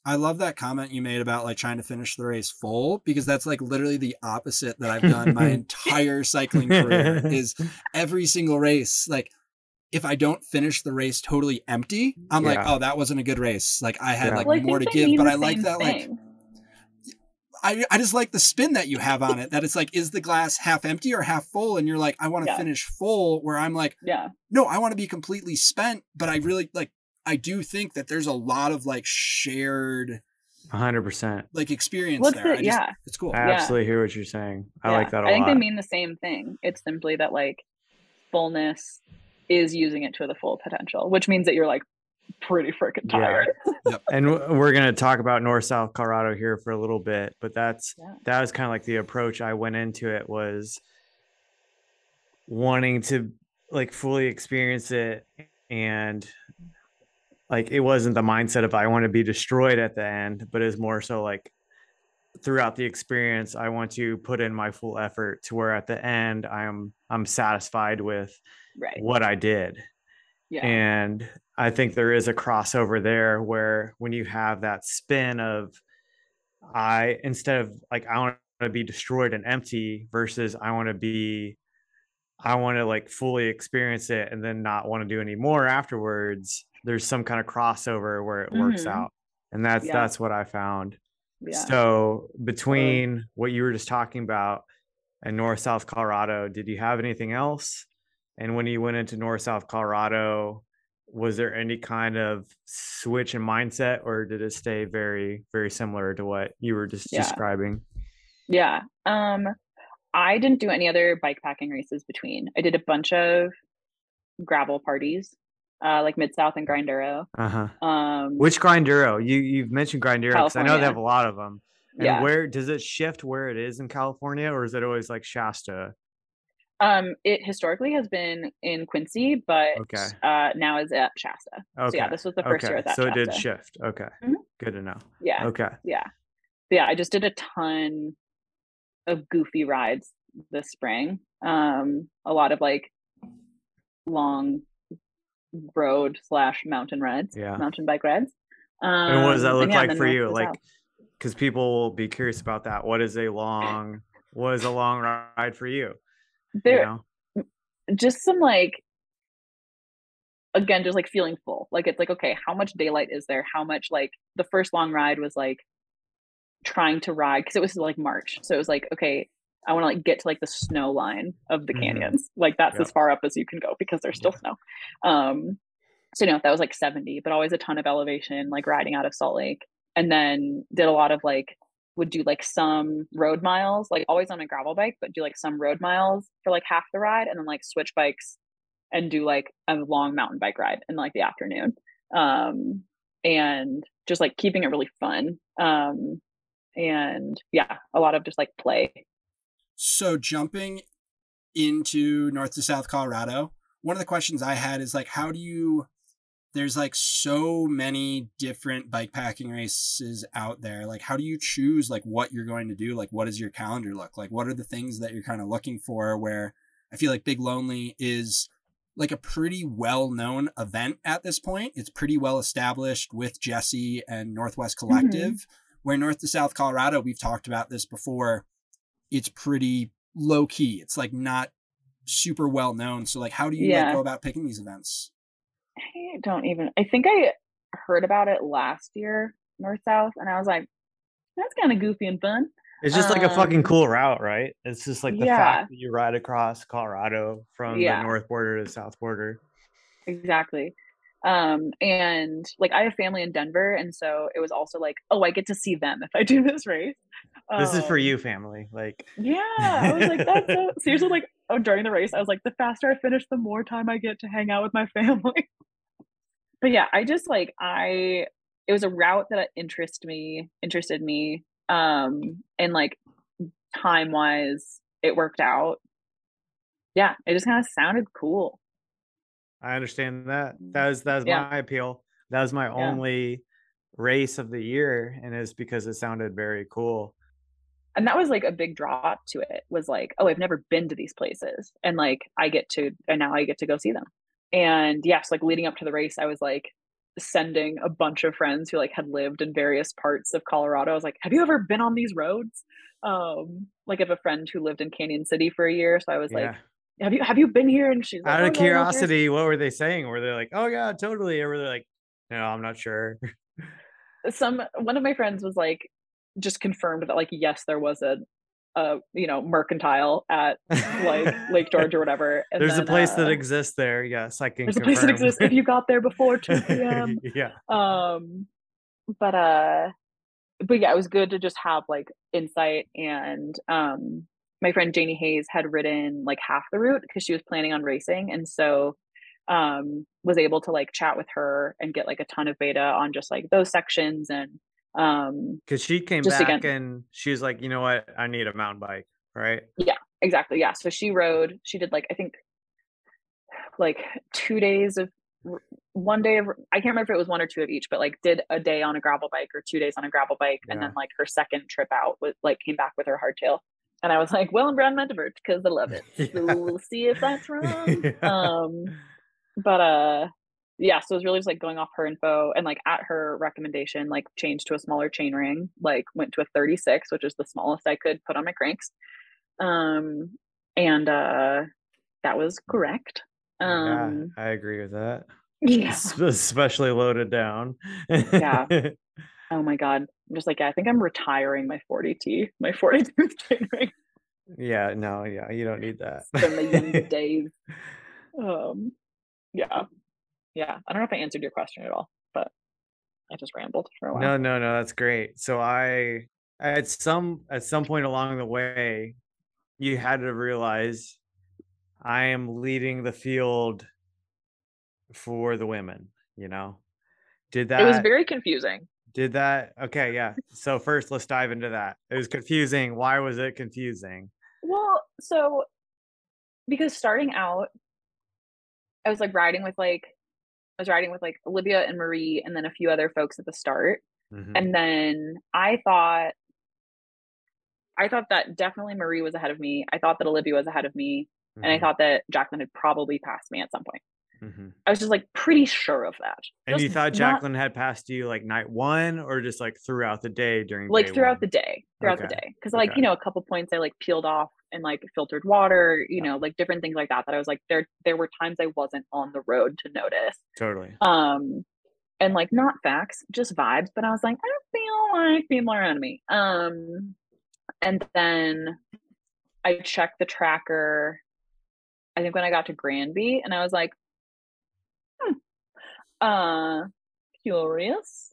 I love that comment you made about like trying to finish the race full because that's like literally the opposite that I've done my entire cycling career is every single race like if I don't finish the race totally empty, I'm yeah. like, oh, that wasn't a good race. Like I had yeah. like well, more to give, but I like that thing. like I, I just like the spin that you have on it that it's like is the glass half empty or half full and you're like i want to yeah. finish full where i'm like yeah no i want to be completely spent but i really like i do think that there's a lot of like shared 100% like experience What's there. It? Just, yeah it's cool i absolutely hear what you're saying i yeah. like that a I think lot. they mean the same thing it's simply that like fullness is using it to the full potential which means that you're like pretty freaking tired. Yeah. yep. And we're going to talk about North South Colorado here for a little bit, but that's yeah. that was kind of like the approach I went into it was wanting to like fully experience it and like it wasn't the mindset of I want to be destroyed at the end, but it's more so like throughout the experience I want to put in my full effort to where at the end I'm I'm satisfied with right. what I did. Yeah. And I think there is a crossover there where when you have that spin of I instead of like I want to be destroyed and empty versus I want to be I want to like fully experience it and then not want to do any more afterwards. There's some kind of crossover where it mm-hmm. works out. And that's yeah. that's what I found. Yeah. So between what you were just talking about and North South Colorado, did you have anything else? And when you went into North South Colorado, was there any kind of switch in mindset or did it stay very very similar to what you were just yeah. describing? Yeah um i didn't do any other bike packing races between. I did a bunch of gravel parties uh like mid south and grinduro. Uh-huh. Um which grinduro? You you've mentioned grinduro because i know they have a lot of them and yeah. where does it shift where it is in california or is it always like shasta um, it historically has been in Quincy, but okay. uh, now is at Shasta. Okay. So yeah, this was the first okay. year at that. So Shasta. it did shift. Okay. Mm-hmm. Good to know. Yeah. Okay. Yeah. Yeah. I just did a ton of goofy rides this spring. Um, a lot of like long road slash mountain rides. Yeah. Mountain bike rides. Um, and what does that look yeah, like for you? Like, because people will be curious about that. What is a long? what is a long ride for you? There you know? just some like again just like feeling full. Like it's like okay how much daylight is there? How much like the first long ride was like trying to ride because it was like march. So it was like okay i want to like get to like the snow line of the mm-hmm. canyons. Like that's as far up as you can go because there's still yeah. snow. Um so you know that was like 70 but always a ton of elevation like riding out of salt lake. And then did a lot of like would do like some road miles, like always on a gravel bike, but do like some road miles for like half the ride and then like switch bikes and do like a long mountain bike ride in like the afternoon. Um, and just like keeping it really fun. Um, and yeah, a lot of just like play. So jumping into North to South Colorado, one of the questions I had is like, how do you? There's like so many different bike packing races out there. Like, how do you choose like what you're going to do? Like, what does your calendar look like? What are the things that you're kind of looking for? Where I feel like Big Lonely is like a pretty well known event at this point. It's pretty well established with Jesse and Northwest Collective. Mm-hmm. Where North to South Colorado, we've talked about this before. It's pretty low key. It's like not super well known. So like how do you yeah. like, go about picking these events? I don't even I think I heard about it last year, North South, and I was like, that's kind of goofy and fun. It's just um, like a fucking um, cool route, right? It's just like the yeah. fact that you ride across Colorado from yeah. the north border to the south border. Exactly. Um, and like I have family in Denver, and so it was also like, oh, I get to see them if I do this race. This um, is for um, you, family. Like, yeah, I was like, that's so seriously like oh, during the race, I was like, the faster I finish, the more time I get to hang out with my family. but yeah, I just like I it was a route that interested me, interested me. Um, and like time wise, it worked out. Yeah, it just kind of sounded cool. I understand that. That was that was yeah. my appeal. That was my yeah. only race of the year, and it's because it sounded very cool and that was like a big draw to it was like oh i've never been to these places and like i get to and now i get to go see them. And yes like leading up to the race i was like sending a bunch of friends who like had lived in various parts of colorado. I was like have you ever been on these roads? Um like I have a friend who lived in Cañon City for a year so i was yeah. like have you have you been here? And she's like, out of oh, curiosity what were they saying? Were they like oh yeah totally or were they like no i'm not sure? Some one of my friends was like just confirmed that like yes there was a a you know mercantile at like Lake George or whatever. And there's then, a place uh, that exists there. Yes, I can. There's confirm. a place that exists if you got there before 2 p.m. yeah. Um, but uh, but yeah, it was good to just have like insight and um, my friend Janie Hayes had ridden like half the route because she was planning on racing, and so um was able to like chat with her and get like a ton of beta on just like those sections and um because she came back again, and she was like you know what i need a mountain bike right yeah exactly yeah so she rode she did like i think like two days of one day of i can't remember if it was one or two of each but like did a day on a gravel bike or two days on a gravel bike yeah. and then like her second trip out was like came back with her hardtail and i was like well and brown divert because i love it yeah. so we'll see if that's wrong yeah. um but uh yeah, so it was really just like going off her info and like at her recommendation, like changed to a smaller chain ring, like went to a 36, which is the smallest I could put on my cranks. Um and uh that was correct. Um yeah, I agree with that. Yeah. Especially loaded down. yeah. Oh my god. I'm just like, yeah, I think I'm retiring my 40T, my 40 tooth chain ring. Yeah, no, yeah, you don't need that. From the young days. Um yeah yeah, I don't know if I answered your question at all, but I just rambled for a while. No, no, no, that's great. So I at some at some point along the way, you had to realize I am leading the field for the women, you know. Did that It was very confusing. Did that okay, yeah. So first let's dive into that. It was confusing. Why was it confusing? Well, so because starting out I was like riding with like was riding with like Olivia and Marie and then a few other folks at the start. Mm-hmm. And then I thought I thought that definitely Marie was ahead of me. I thought that Olivia was ahead of me. Mm-hmm. And I mm-hmm. thought that Jacqueline had probably passed me at some point. Mm-hmm. I was just like pretty sure of that. And just you thought Jacqueline not, had passed you like night one or just like throughout the day during like throughout one? the day, throughout okay. the day. Cause like, okay. you know, a couple points I like peeled off and like filtered water, you know, like different things like that. That I was like, there, there were times I wasn't on the road to notice. Totally. Um, and like not facts, just vibes. But I was like, I don't feel like people are around me. Um, and then I checked the tracker. I think when I got to Granby, and I was like, uh curious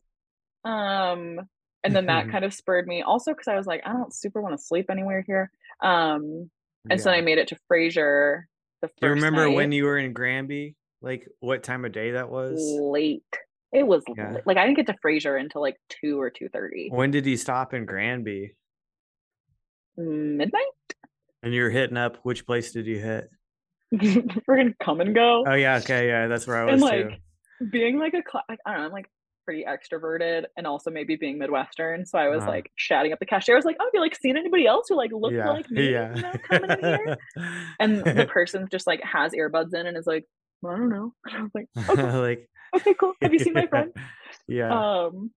um and then that kind of spurred me also because i was like i don't super want to sleep anywhere here um and yeah. so i made it to fraser the first do you remember night. when you were in granby like what time of day that was late it was yeah. late. like i didn't get to fraser until like 2 or 2.30 when did you stop in granby midnight and you're hitting up which place did you hit freaking come and go. Oh yeah, okay, yeah, that's where I and was like too. being like a cla- like, I don't know, I'm like pretty extroverted and also maybe being Midwestern. So I was Uh-huh. like chatting up the cashier. I was like, oh, have you like seen anybody else who like looked Yeah, like me? yeah. You know, coming in here? And the person just like has earbuds in and is like, I don't know. And I was like, okay, like, okay, cool. Have you seen my friend? Yeah. Um,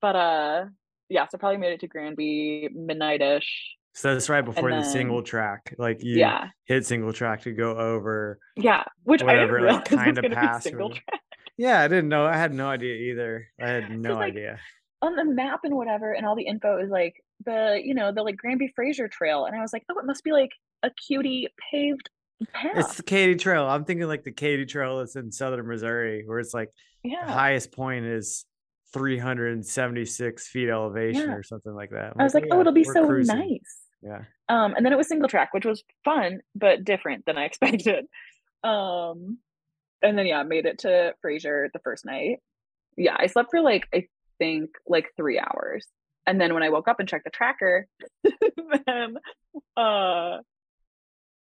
but uh, yeah. So probably made it to Granby midnight-ish. so that's right before the single track. Like you Yeah, hit single track to go over. yeah. Which Whatever, I didn't like, kinda was pass single or- track. Yeah, I didn't know. I had no idea either. I had no like, idea. on the map and whatever and all the info is like the you know the like Granby Fraser Trail and I was like oh it must be like a cutie paved path It's the Katy Trail. I'm thinking like the Katy Trail that's in southern Missouri, where it's like yeah the highest point is 376 feet elevation Yeah. or something like that. I'm I was like "Oh, oh yeah, it'll be so cruising." nice Yeah. um and then it was single track which was fun but different than I expected um and then yeah made it to Fraser the first night yeah I slept for like I think like three hours and then when I woke up and checked the tracker then uh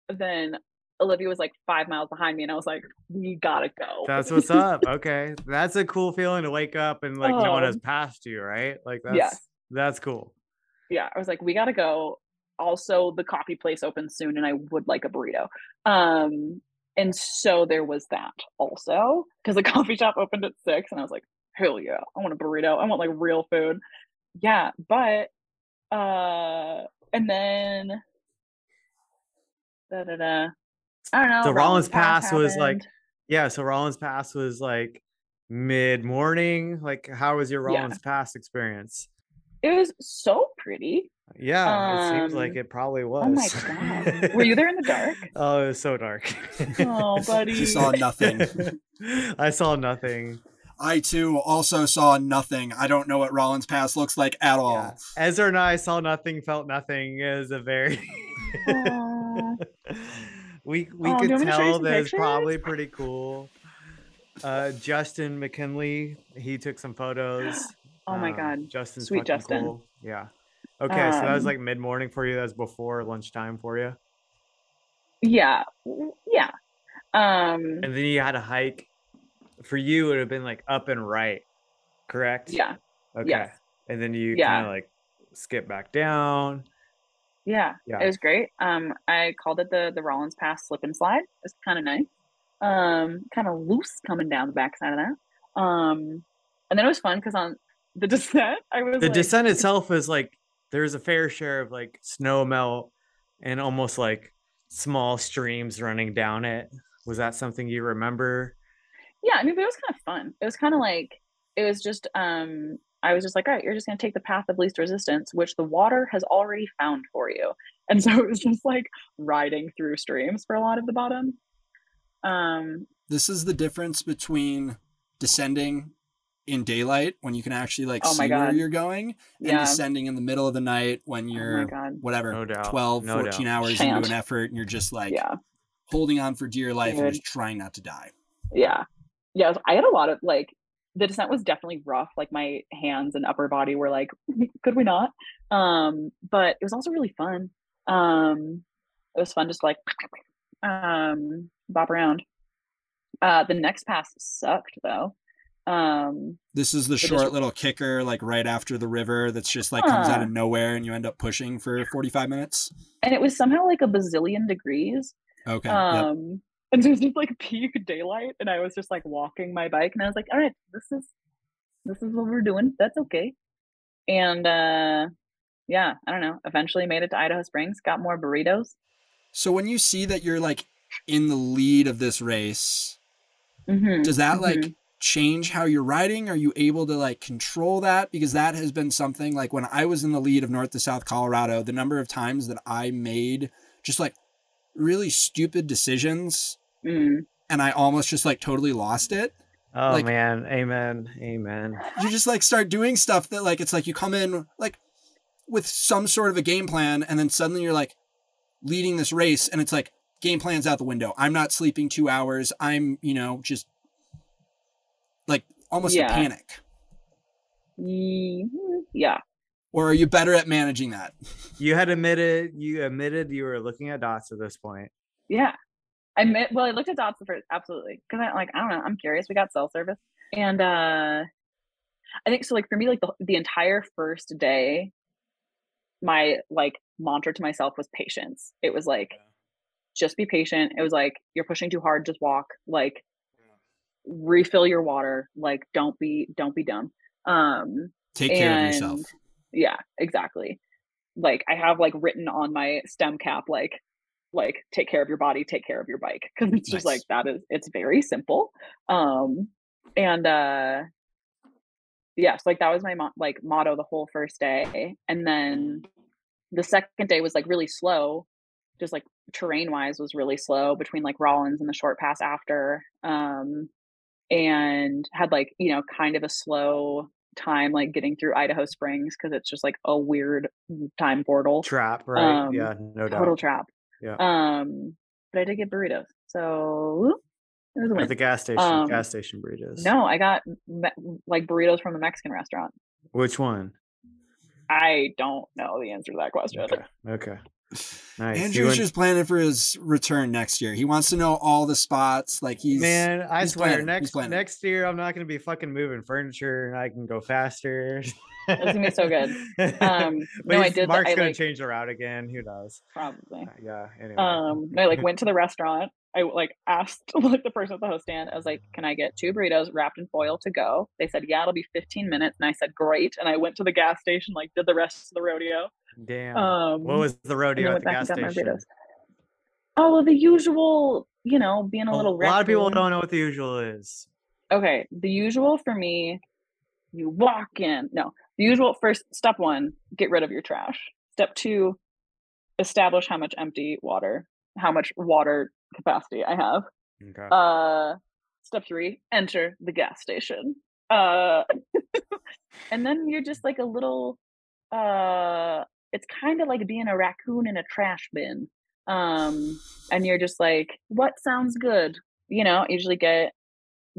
then Olivia was like five miles behind me and I was like we gotta go That's what's up. Okay. That's a cool feeling to wake up and like no one has Um, passed you, right? Like that's yes. that's cool. yeah, I was like, we gotta go. Also, the coffee place opens soon, and I would like a burrito. Um, and so there was that also because the coffee shop opened at six, and I was like, hell yeah, I want a burrito. I want like real food. Yeah, but uh, and then da da da. I don't know. So Rollins Pass was, like. Yeah, so Rollins Pass was like mid morning. Like how was your Yeah. Rollins Pass experience? it was so pretty. Yeah, it seems like Um, it probably was. oh my God. Were you there in the dark? oh, it was so dark. Oh, buddy. She saw nothing. I saw nothing. I too also saw nothing. I don't know what Rollins Pass looks like at all. Yeah. Ezra and I saw nothing, felt nothing. It was a very Aw. we we Aw, do could you want me to show you tell some that it's probably pretty cool. Uh, Justin McKinley, he took some photos. Oh my Um, God. Justin's Sweet Justin. cool. Yeah. Okay, so that was Um, like mid morning for you. That was before lunchtime for you, Yeah. Yeah. Um and then you had a hike. For you, it would have been like up and right, correct? yeah. Okay. yes. And then you Yeah. kind of like skip back down. Yeah. Yeah. It was great. Um I called it the the Rollins Pass slip and slide. It's kind of nice. Um kind of loose coming down the backside of that. Um and then it was fun because on the descent I was the like, descent itself is like there's a fair share of like snow melt and almost like small streams running down it. Was that something you remember? yeah i mean but it was kind of fun it was kind of like it was just um i was just like all right you're just going to take the path of least resistance which the water has already found for you and so it was just like riding through streams for a lot of the bottom um This is the difference between descending in daylight when you can actually like Oh my see where you're going and descending in the middle of the night when oh you're my god. whatever No doubt, 12 no 14 doubt. hours Can't. into an effort and you're just like yeah. holding on for dear life and just trying not to die. yeah. Yeah i had a lot of like the descent was definitely rough like my hands and upper body were like could we not? Um but it was also really fun. Um it was fun just like um bop around. Uh the next pass sucked though um This is the short little kicker like right after the river that's just like comes out of nowhere and you end up pushing for 45 minutes. and it was somehow like a bazillion degrees Okay. yep. um and so it was just like peak daylight and i was just like walking my bike and i was like all right this is this is what we're doing that's okay and uh yeah i don't know eventually made it to idaho springs got more burritos So when you see that you're like in the lead of this race, Mhm, does that mhm. like change how you're riding? Are you able to like control that? Because that has been something like when I was in the lead of North to South Colorado, the number of times that I made just like really stupid decisions Mm. and I almost just like totally lost it. Oh Like- man, amen, amen. You just like start doing stuff that like it's like you come in like with some sort of a game plan and then suddenly you're like leading this race and it's like game plan's out the window. I'm not sleeping 2 hours. I'm, you know, just like almost Yeah. a panic. Yeah Or are you better at managing that? You had admitted you admitted you were looking at dots at this point. yeah I met, well, I looked at Dots the first, absolutely, because I like I don't know, I'm curious. We got cell service, and uh I think so. Like for me, like the the entire first day, my like mantra to myself was patience. It was like, just be patient. It was like you're pushing too hard, just walk. Like refill your water. Like don't be don't be dumb. Um, Take care of yourself. yeah, exactly. Like I have like written on my stem cap like like take care of your body, take care of your bike because it's just like that is it's very simple. Um and uh yeah, so like that was my mo- like motto the whole first day and then the second day was like really slow just like terrain wise was really slow between like Rollins and the short pass after um and had like you know kind of a slow time like getting through Idaho Springs because it's just like a weird time portal Trap, right? Um, yeah, no doubt. total trap Yeah. um but I did get burritos so it was a win. At the gas station, Um, gas station burritos. no I got me- like burritos from the Mexican restaurant Which one? I don't know the answer to that question Okay. Okay. Nice. Andrew's went- just planning for his return next year. He wants to know all the spots. Like he's Man, I he's swear, planning, next next year I'm not gonna be fucking moving furniture and I can go faster. It's gonna be so good. Um, But no, I did. Mark's I gonna like change the route again. Who knows? probably. Uh, Yeah. Anyway. Um, I like went to the restaurant. I like asked like the person at the host stand. I was like, "Can I get two burritos wrapped in foil to go?" They said, "Yeah, it'll be 15 minutes." And I said, "Great." And I went to the gas station, like did the rest of the rodeo. Damn. Um, what was the rodeo at the gas and got my station? Oh, well, the usual, you know, being a A little. A lot of people don't know what the usual is. okay the usual for me you walk in no the usual first step one get rid of your trash step two establish how much empty water how much water capacity i have Okay. uh step three enter the gas station uh and then you're just like a little uh it's kind of like being a raccoon in a trash bin um and you're just like what sounds good? You know usually get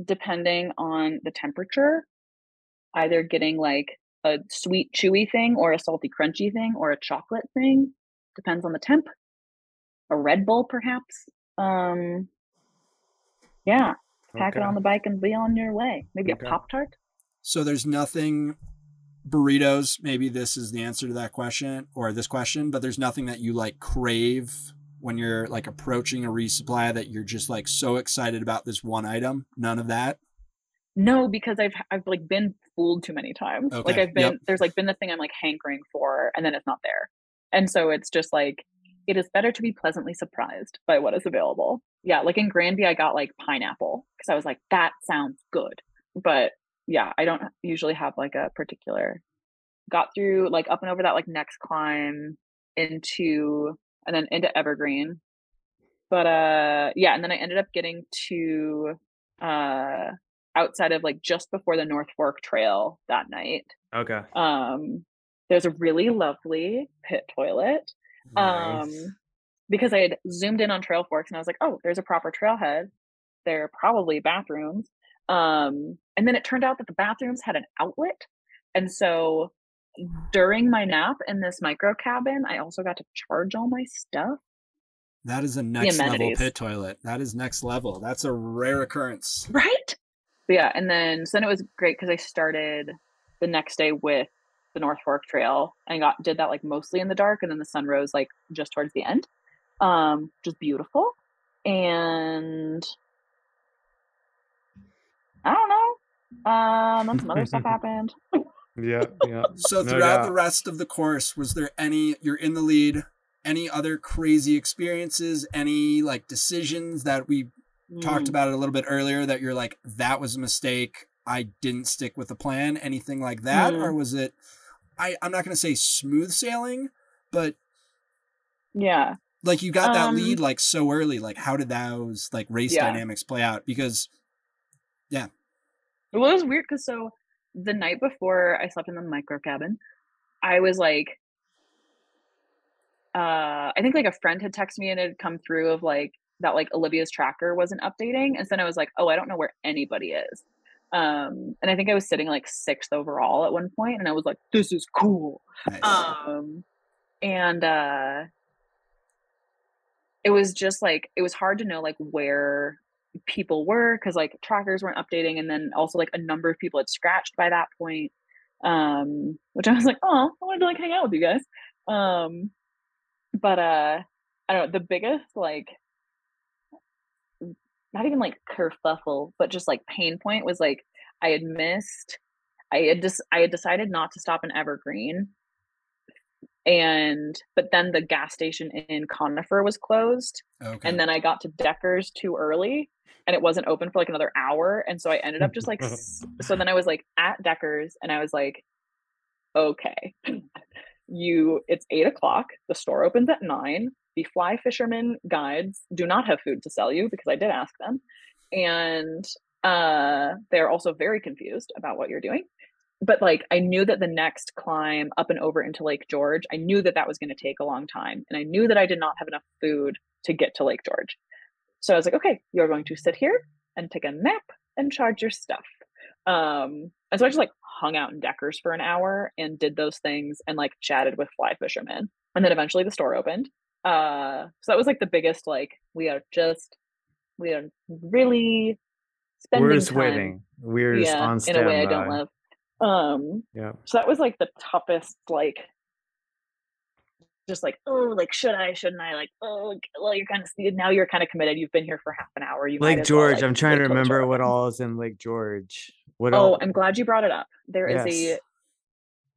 depending on the temperature either getting like a sweet chewy thing or a salty crunchy thing or a chocolate thing depends on the temp a red bull perhaps um yeah pack it on the bike and be on your way. Maybe Okay. a pop tart So there's nothing burritos. Maybe this is the answer to that question or this question, but there's nothing that you like crave when you're like approaching a resupply that you're just like so excited about this one item. None of that. no because i've i've like been fooled too many times like i've been yep. there's like been the thing i'm like hankering for and then it's not there and so it's just like it is better to be pleasantly surprised by what is available yeah like in granby i got like pineapple because i was like that sounds good but yeah i don't usually have like a particular got through like up and over that like next climb into and then into evergreen but uh yeah and then i ended up getting to uh outside of like just before the north fork trail that night Okay. um there's a really lovely pit toilet Nice. um because i had zoomed in on Trailforks and i was like oh there's a proper trailhead there are probably bathrooms um and then it turned out that the bathrooms had an outlet and so during my nap in this micro cabin i also got to charge all my stuff That is a next level pit toilet. That is next level. That's a rare occurrence. right but yeah and then so then it was great because i started the next day with the north fork trail and got did that like mostly in the dark and then the sun rose like just towards the end um just beautiful and i don't know um then some other stuff happened Yeah. Yeah. So No throughout the rest of the course, was there any you're in the lead, any other crazy experiences, any like decisions that we talked Mm. about it a little bit earlier that you're like that was a mistake. I didn't stick with the plan, anything like that Mm. or was it I I'm not going to say smooth sailing, but yeah like you got that Um, lead like so early, like how did those like race Yeah. dynamics play out because Well, it was weird because so the night before I slept in the micro cabin, I was like, uh, I think like a friend had texted me and it had come through of like that like Olivia's tracker wasn't updating, and so then I was like, oh, I don't know where anybody is. Um, and I think I was sitting like sixth overall at one point, and I was like, this is cool. nice. Um, and uh, it was just like it was hard to know like where people were because like trackers weren't updating and then also like a number of people had scratched by that point um which i was like oh i wanted to like hang out with you guys. Um but uh i don't know the biggest like not even like kerfuffle but just like pain point was like i had missed i had just i had decided not to stop in evergreen and but then the gas station in conifer was closed Okay. and then I got to Decker's too early and it wasn't open for like another hour. And so I ended up just like, so then I was like at Decker's and I was like, okay, you, it's eight o'clock. The store opens at nine. The fly fisherman guides do not have food to sell you because I did ask them. And uh, they're also very confused about what you're doing. But like, I knew that the next climb up and over into Lake George, I knew that that was going to take a long time. And I knew that I did not have enough food to get to Lake George. So I was like, okay, you're going to sit here and take a nap and charge your stuff. Um, and so I just like hung out in Deckers for an hour and did those things and like chatted with fly fishermen. And then eventually the store opened. Uh, so that was like the biggest like we are just we are really spending We're just time, waiting. We're just yeah, on in standby. a way I don't love. Um, Yeah. so that was like the toughest like just like oh like should i shouldn't i like oh well you're kind of now you're kind of committed you've been here for half an hour you Lake as well, George. like, I'm trying to remember what all is in Lake George. What oh all? i'm glad you brought it up There is Yes. a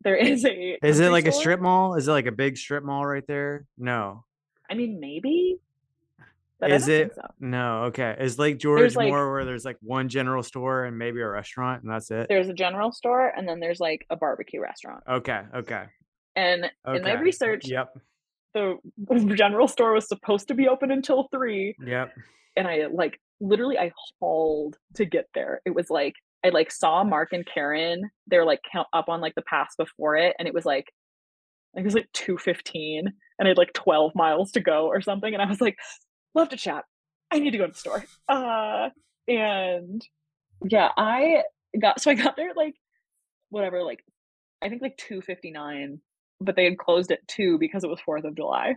there is a Is it like a strip mall? Is it like a big strip mall right there? No. i mean maybe but is it? so. No. Okay. Is Lake George like- more where there's like one general store and maybe a restaurant and that's it? there's a general store and then there's like a barbecue restaurant Okay. Okay. and Okay. in my uh, research Yep. the general store was supposed to be open until three Yep. and I like literally I hauled to get there. It was like I like saw Mark and Karen. They were like up on like the pass before it, and it was like I think it was like two fifteen, and I had like twelve miles to go or something. And I was like, love to chat. I need to go to the store. Uh, and yeah, I got so I got there like whatever, like I think like two fifty nine, but they had closed at two because it was Fourth of July.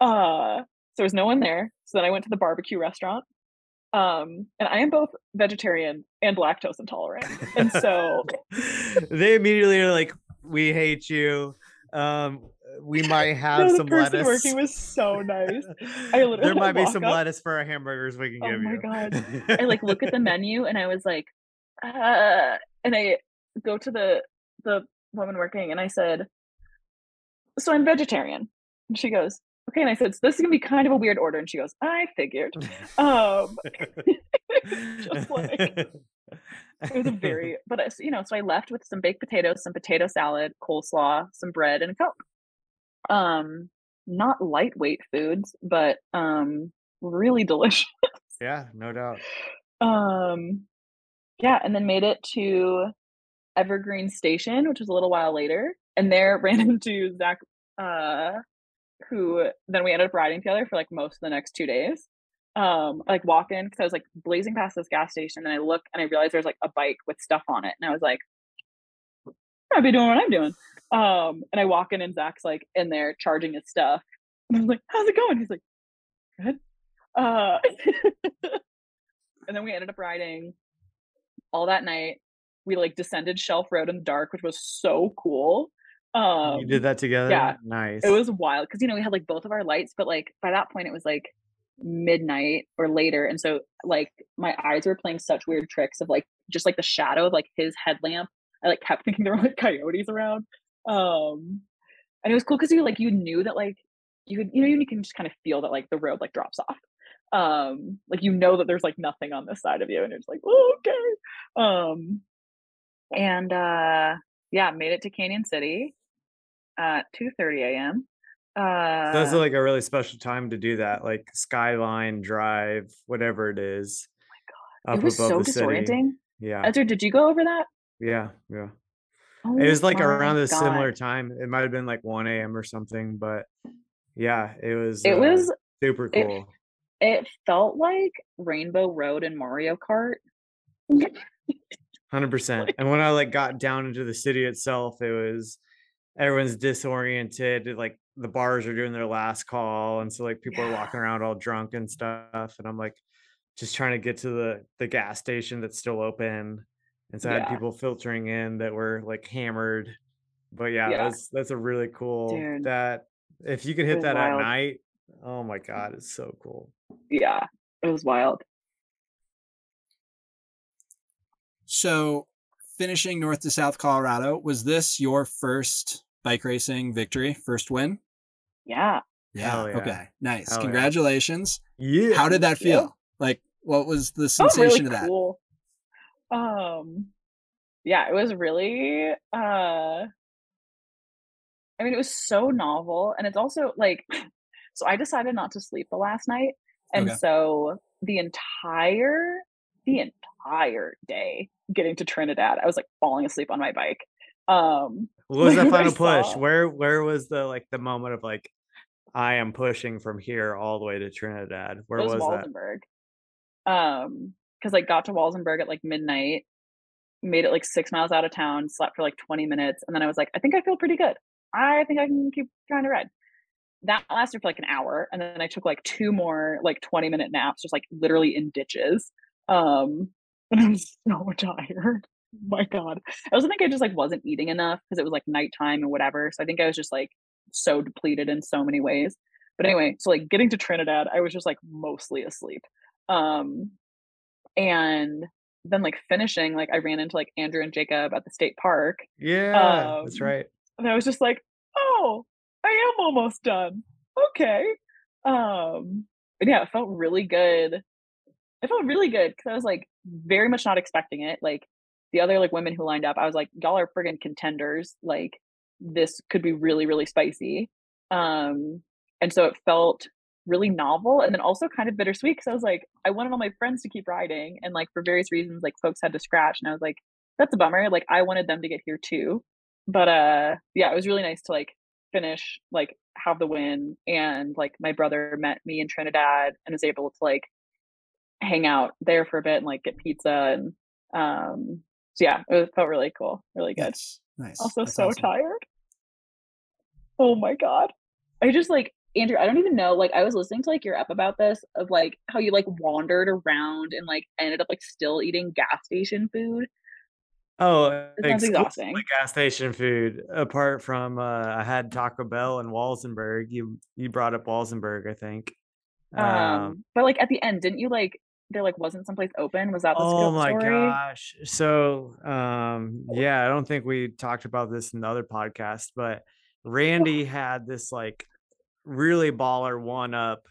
Uh, so there was no one there. So then I went to the barbecue restaurant. Um, and I am both vegetarian and lactose intolerant. And so they immediately are like, "We hate you. Um, we might have no, the some person lettuce. working was so nice. I literally there might be some up- lettuce for our hamburgers we can Oh give you. Oh my. God. I like look at the menu and I was like, uh, and I go to the the woman working and I said, so I'm vegetarian. And she goes, okay. And I said, so this is gonna be kind of a weird order. And she goes, I figured. Um, just like it was a very, but you know, so I left with some baked potatoes, some potato salad, coleslaw, some bread, and a coke. Um, not lightweight foods, but um, really delicious. yeah, no doubt. Um, yeah, and then made it to Evergreen Station, which was a little while later, and there ran into Zach, uh, who then we ended up riding together for like most of the next two days. Um, like walk in because I was like blazing past this gas station, and I look and I realized there's like a bike with stuff on it, and I was like, I'd be doing what I'm doing. Um, and I walk in and Zach's like in there charging his stuff, and I was like, "How's it going?" He's like, "Good." Uh, and then we ended up riding all that night. We like descended Shelf Road in the dark, which was so cool. Um, you did that together. yeah, nice. It was wild because you know we had like both of our lights, but like by that point it was like midnight or later, and so like my eyes were playing such weird tricks of like just like the shadow of like his headlamp. I like kept thinking there were like coyotes around. Um, and it was cool because you like you knew that like you could you know you can just kind of feel that like the road like drops off um like you know that there's like nothing on this side of you and it's like oh, okay um and uh yeah made it to Cañon City at 2 30 a.m uh That's like a really special time to do that, like Skyline Drive, whatever it is. Oh it was so the city. disorienting Yeah, Ezra, did you go over that yeah, yeah. Oh It was like around a similar time. It might have been like 1 a.m. or something, but yeah, it was. it uh, was super cool. it felt like rainbow road in mario kart Hundred percent. And when I like got down into the city itself, it was everyone's disoriented. Like the bars are doing their last call, and so like people are walking around all drunk and stuff. And I'm like just trying to get to the the gas station that's still open. And so I had people filtering in that were like hammered. But yeah, Yeah. that's that's a really cool Dude. that if you could hit was that at night, oh my god, it's so cool. Yeah, it was wild. So, finishing north to south Colorado, was this your first bike racing victory, first win? Yeah. Hell yeah. Okay. Nice. Hell. Congratulations. Yeah. How did that Yeah. feel? Like, what was the That was sensation really of that? cool. Um, yeah, it was really. Uh, I mean, it was so novel, and it's also like, so I decided not to sleep the last night, and Okay. so the entire, the entire day getting to Trinidad, I was like falling asleep on my bike. Um, What was that final push? saw- Where where was the like the moment of like I am pushing from here all the way to Trinidad? Where it was, was, that? Um, because like got to Walsenburg at like midnight, made it like six miles out of town, slept for like 20 minutes, and then I was like, I think I feel pretty good. I think I can keep trying to ride. That lasted for like an hour, and then I took like two more like 20 minute naps, just like literally in ditches. Um, and I'm so tired. My God. I also think I just like wasn't eating enough because it was like nighttime and whatever. So I think I was just like so depleted in so many ways. But anyway, so like getting to Trinidad, I was just like mostly asleep. Um and then like finishing, like I ran into like Andrew and Jacob at the state park. Yeah, that's Um, right. And I was just like, oh, I am almost done. Okay. Um but yeah, it felt really good. It felt really good because I was like very much not expecting it. Like the other like women who lined up, I was like, y'all are friggin' contenders. Like this could be really, really spicy. Um, and so it felt really novel and then also kind of bittersweet because I was like, I wanted all my friends to keep riding, and like for various reasons, like folks had to scratch, and I was like, that's a bummer. Like I wanted them to get here too. But uh yeah, it was really nice to like finish, like have the win, and like my brother met me in Trinidad and was able to like hang out there for a bit and like get pizza and um so yeah, it was- felt really cool, really good. Nice. Nice. Also That's so awesome. tired. Oh my god. I just like Andrew, I don't even know. Like I was listening to like your ep about this of like how you like wandered around and like ended up like still eating gas station food. Oh, sounds exclusively exhausting. gas station food. Apart from uh, I had Taco Bell in Walsenburg. You you brought up Walsenburg, I think. Um, but like at the end, didn't you like there like wasn't someplace open? Was that the school? Oh my story? gosh. So, um, yeah, I don't think we talked about this in the other podcast, but Randy had this like really baller one up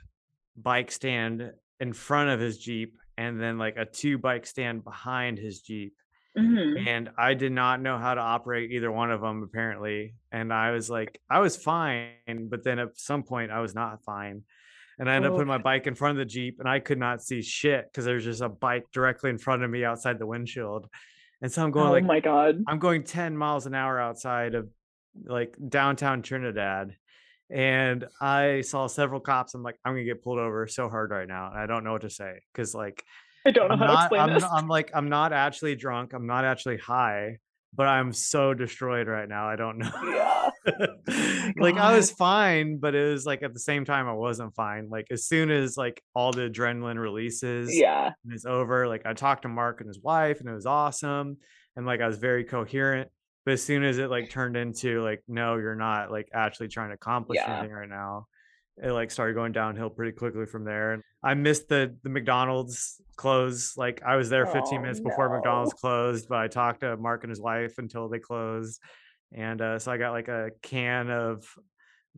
bike stand in front of his Jeep and then like a two bike stand behind his Jeep. Mhm. And I did not know how to operate either one of them apparently. And I was like, I was fine, but then at some point I was not fine. And I ended up Oh. putting my bike in front of the Jeep and I could not see shit because there's just a bike directly in front of me outside the windshield. And so I'm going Oh like my god. I'm going 10 miles an hour outside of like downtown Trinidad. And I saw several cops. I'm like, I'm gonna get pulled over so hard right now. And I don't know what to say. Cause like I don't know I'm how to explain I'm, this. I'm like I'm not actually drunk. I'm not actually high, but I'm so destroyed right now. I don't know. yeah. like I was fine, but it was like at the same time I wasn't fine. Like as soon as like all the adrenaline releases Yeah. and it's over. Like I talked to Mark and his wife, and it was awesome. And like I was very coherent. But as soon as it like turned into like, no, you're not like actually trying to accomplish Yeah. anything right now, it like started going downhill pretty quickly from there. And I missed the the McDonald's close. Like I was there 15 Oh, minutes before no. McDonald's closed, but I talked to Mark and his wife until they closed. And uh, so I got like a can of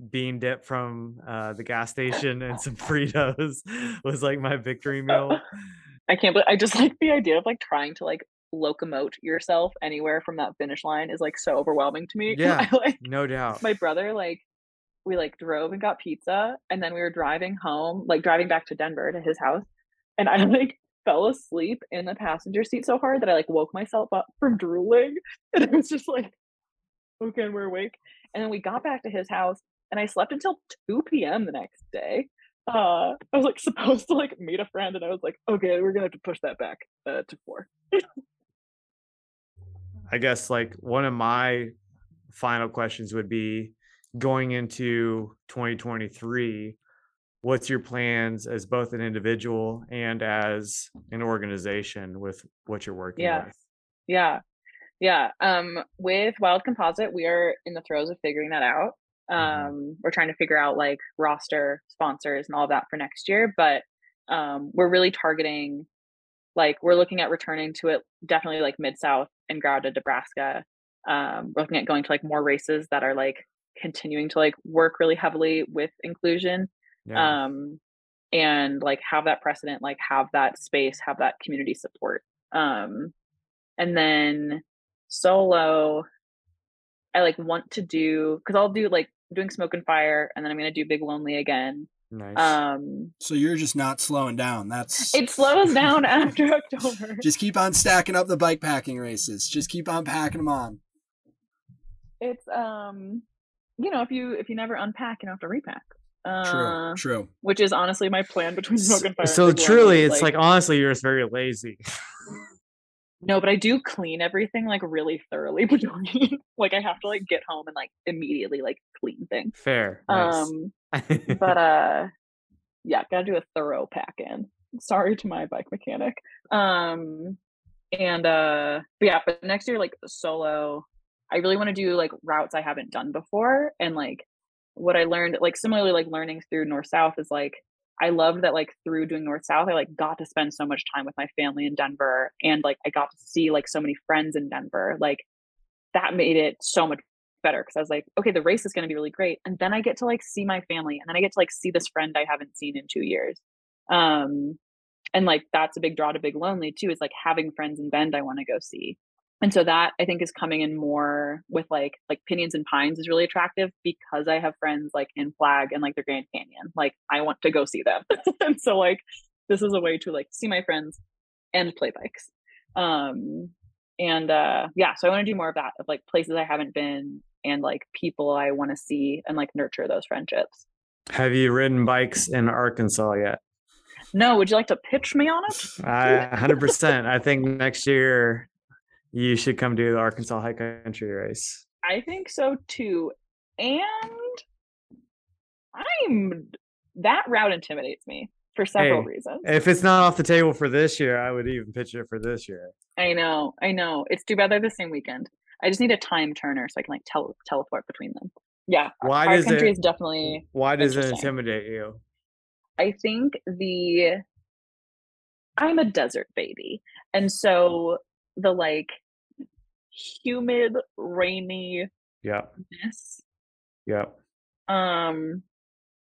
bean dip from uh, the gas station and some Fritos was like my victory meal. I can't believe I just like the idea of like trying to like locomote yourself anywhere from that finish line is like so overwhelming to me. Yeah. I, like No doubt. my brother like we like drove and got pizza and then we were driving home like driving back to denver to his house and i like fell asleep in the passenger seat so hard that i like woke myself up from drooling and it was just like okay we're awake and then we got back to his house and i slept until 2 p.m the next day uh i was like supposed to like meet a friend and i was like okay we're gonna have to push that back uh, to four I guess like one of my final questions would be going into 2023 what's your plans as both an individual and as an organization with what you're working Yeah. with Yeah. Yeah. Um, with Wild Composite, we are in the throes of figuring that out. Mhm. Um, we're trying to figure out like roster, sponsors, and all that for next year. But um, we're really targeting, like, we're looking at returning to it definitely like Mid South and grounded Nebraska. Um, we're looking at going to like more races that are like continuing to like work really heavily with inclusion yeah um and like have that precedent like have that space have that community support um and then solo i like want to do because i'll do like doing Smoke 'n' Fire and then i'm gonna do big lonely again nice um So you're just not slowing down. That's it slows down after october Just keep on stacking up the bike packing races. Just keep on packing them on. it's um you know if you if you never unpack you don't have to repack True. uh True. which is honestly my plan between Smoke 'n' Fire and so Big truly is, it's like, honestly you're just very lazy No, but I do clean everything like really thoroughly between. like I have to like get home and like immediately like clean things. fair nice. Um, but uh, yeah, gotta do a thorough pack in. Sorry to my bike mechanic. Um, and uh, but yeah, but next year like solo, I really want to do like routes I haven't done before, and like what I learned, like similarly like learning through North South is like I loved that like through doing North South, I like got to spend so much time with my family in Denver and like I got to see like so many friends in Denver. Like that made it so much better because I was like, okay, the race is going to be really great. And then I get to like see my family and then I get to like see this friend I haven't seen in two years. Um, and like that's a big draw to Big Lonely too, is like having friends in Bend I want to go see. And so that I think is coming in more with like like Pinions and Pines is really attractive because I have friends like in Flag and like the Grand Canyon. Like I want to go see them. and so like this is a way to like see my friends and play bikes. Um and uh yeah, so I want to do more of that of like places I haven't been and like people I want to see and like nurture those friendships. have you ridden bikes in arkansas yet No, would you like to pitch me on it? I 100%. I think next year you should come do the Arkansas High Country race. I think so too. And I'm that route intimidates me for several Hey, reasons. If it's not off the table for this year, I would even pitch it for this year. I know, I know. It's too bad they're the same weekend. I just need a time turner so I can like tele- teleport between them. Yeah, Why our does country it is definitely. why does it intimidate you? I think the. I'm a desert baby, and so the like humid, raininess. Yeah. Yeah. Um,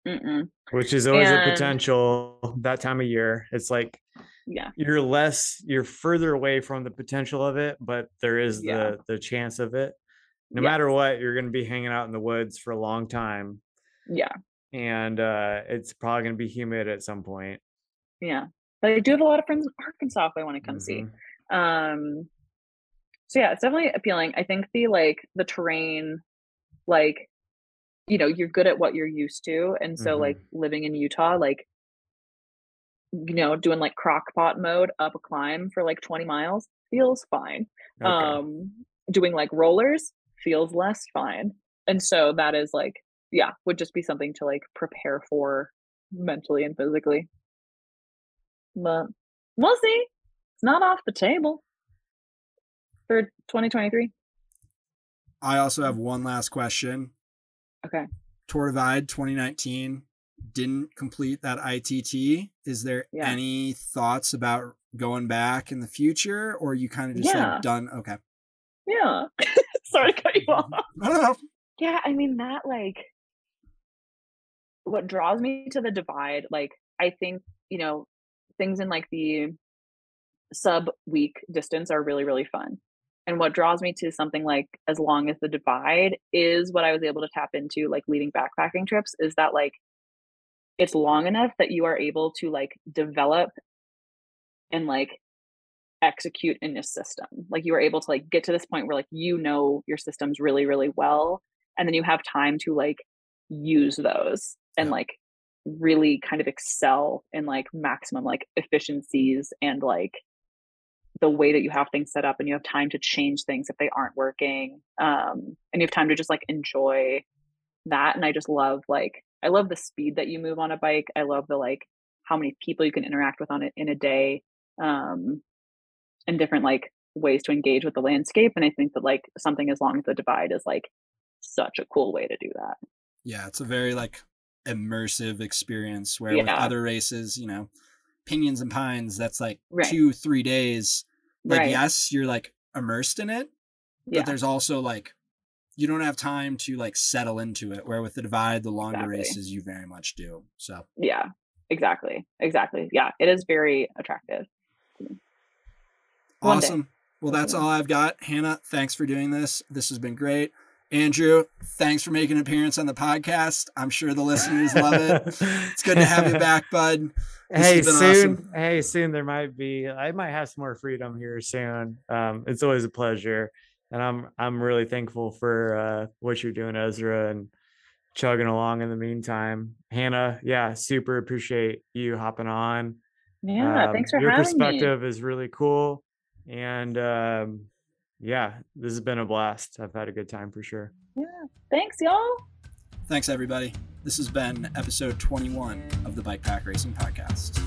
mm-mm. Which is always a potential that time of year. It's like yeah, you're less you're further away from the potential of it, but there is Yeah. the the chance of it. No Yeah. matter what, you're gonna be hanging out in the woods for a long time. yeah, And uh it's probably gonna be humid at some point. yeah. But I do have a lot of friends in Arkansas if I want to come see. Mhm. um so yeah it's definitely appealing i think the like the terrain like you know you're good at what you're used to and so like living in utah like you know doing like crock pot mode up a climb for like 20 miles feels fine. Okay. um doing like rollers feels less fine. And so that is like yeah would just be something to like prepare for mentally and physically. But we'll see. It's not off the table for 2023 I also have one last question. okay. Tour Divide 2019 didn't complete that ITT. Is there Yeah. any thoughts about going back in the future, or you kind of just Yeah. like done? Okay. yeah sorry to cut you mm-hmm. off I yeah i mean that like what draws me to the divide like i think you know things in like the sub week distance are really really fun and what draws me to something like as long as the divide is what i was able to tap into like leading backpacking trips is that like it's long enough that you are able to like develop and like execute in this system like you are able to like get to this point where like you know your systems really really well and then you have time to like use those and Yeah. like really kind of excel in like maximum like efficiencies and like the way that you have things set up and you have time to change things if they aren't working um, and you have time to just like enjoy that and i just love like i love the speed that you move on a bike i love the like how many people you can interact with on it in a day um, and different like ways to engage with the landscape and i think that like something as long as the divide is like such a cool way to do that yeah it's a very like immersive experience where yeah. with other races you know pinions and pines that's like right. two three days like right. yes you're like immersed in it but yeah. there's also like you don't have time to like settle into it where with the divide the longer exactly. races you very much do so yeah exactly exactly yeah it is very attractive awesome well that's all i've got hannah thanks for doing this this has been great Andrew, thanks for making an appearance on the podcast. I'm sure the listeners love it. It's good to have you back, bud. This hey, soon. Awesome. Hey, soon there might be. I might have some more freedom here soon. Um, it's always a pleasure, and I'm I'm really thankful for uh, what you're doing, Ezra, and chugging along in the meantime. Hannah, yeah, super appreciate you hopping on. Yeah, um, thanks for your having perspective me. is really cool, and um, yeah, this has been a blast. I've had a good time for sure. Yeah. Thanks, y'all. Thanks, everybody. This has been episode 21 of the Bike Pack Racing Podcast.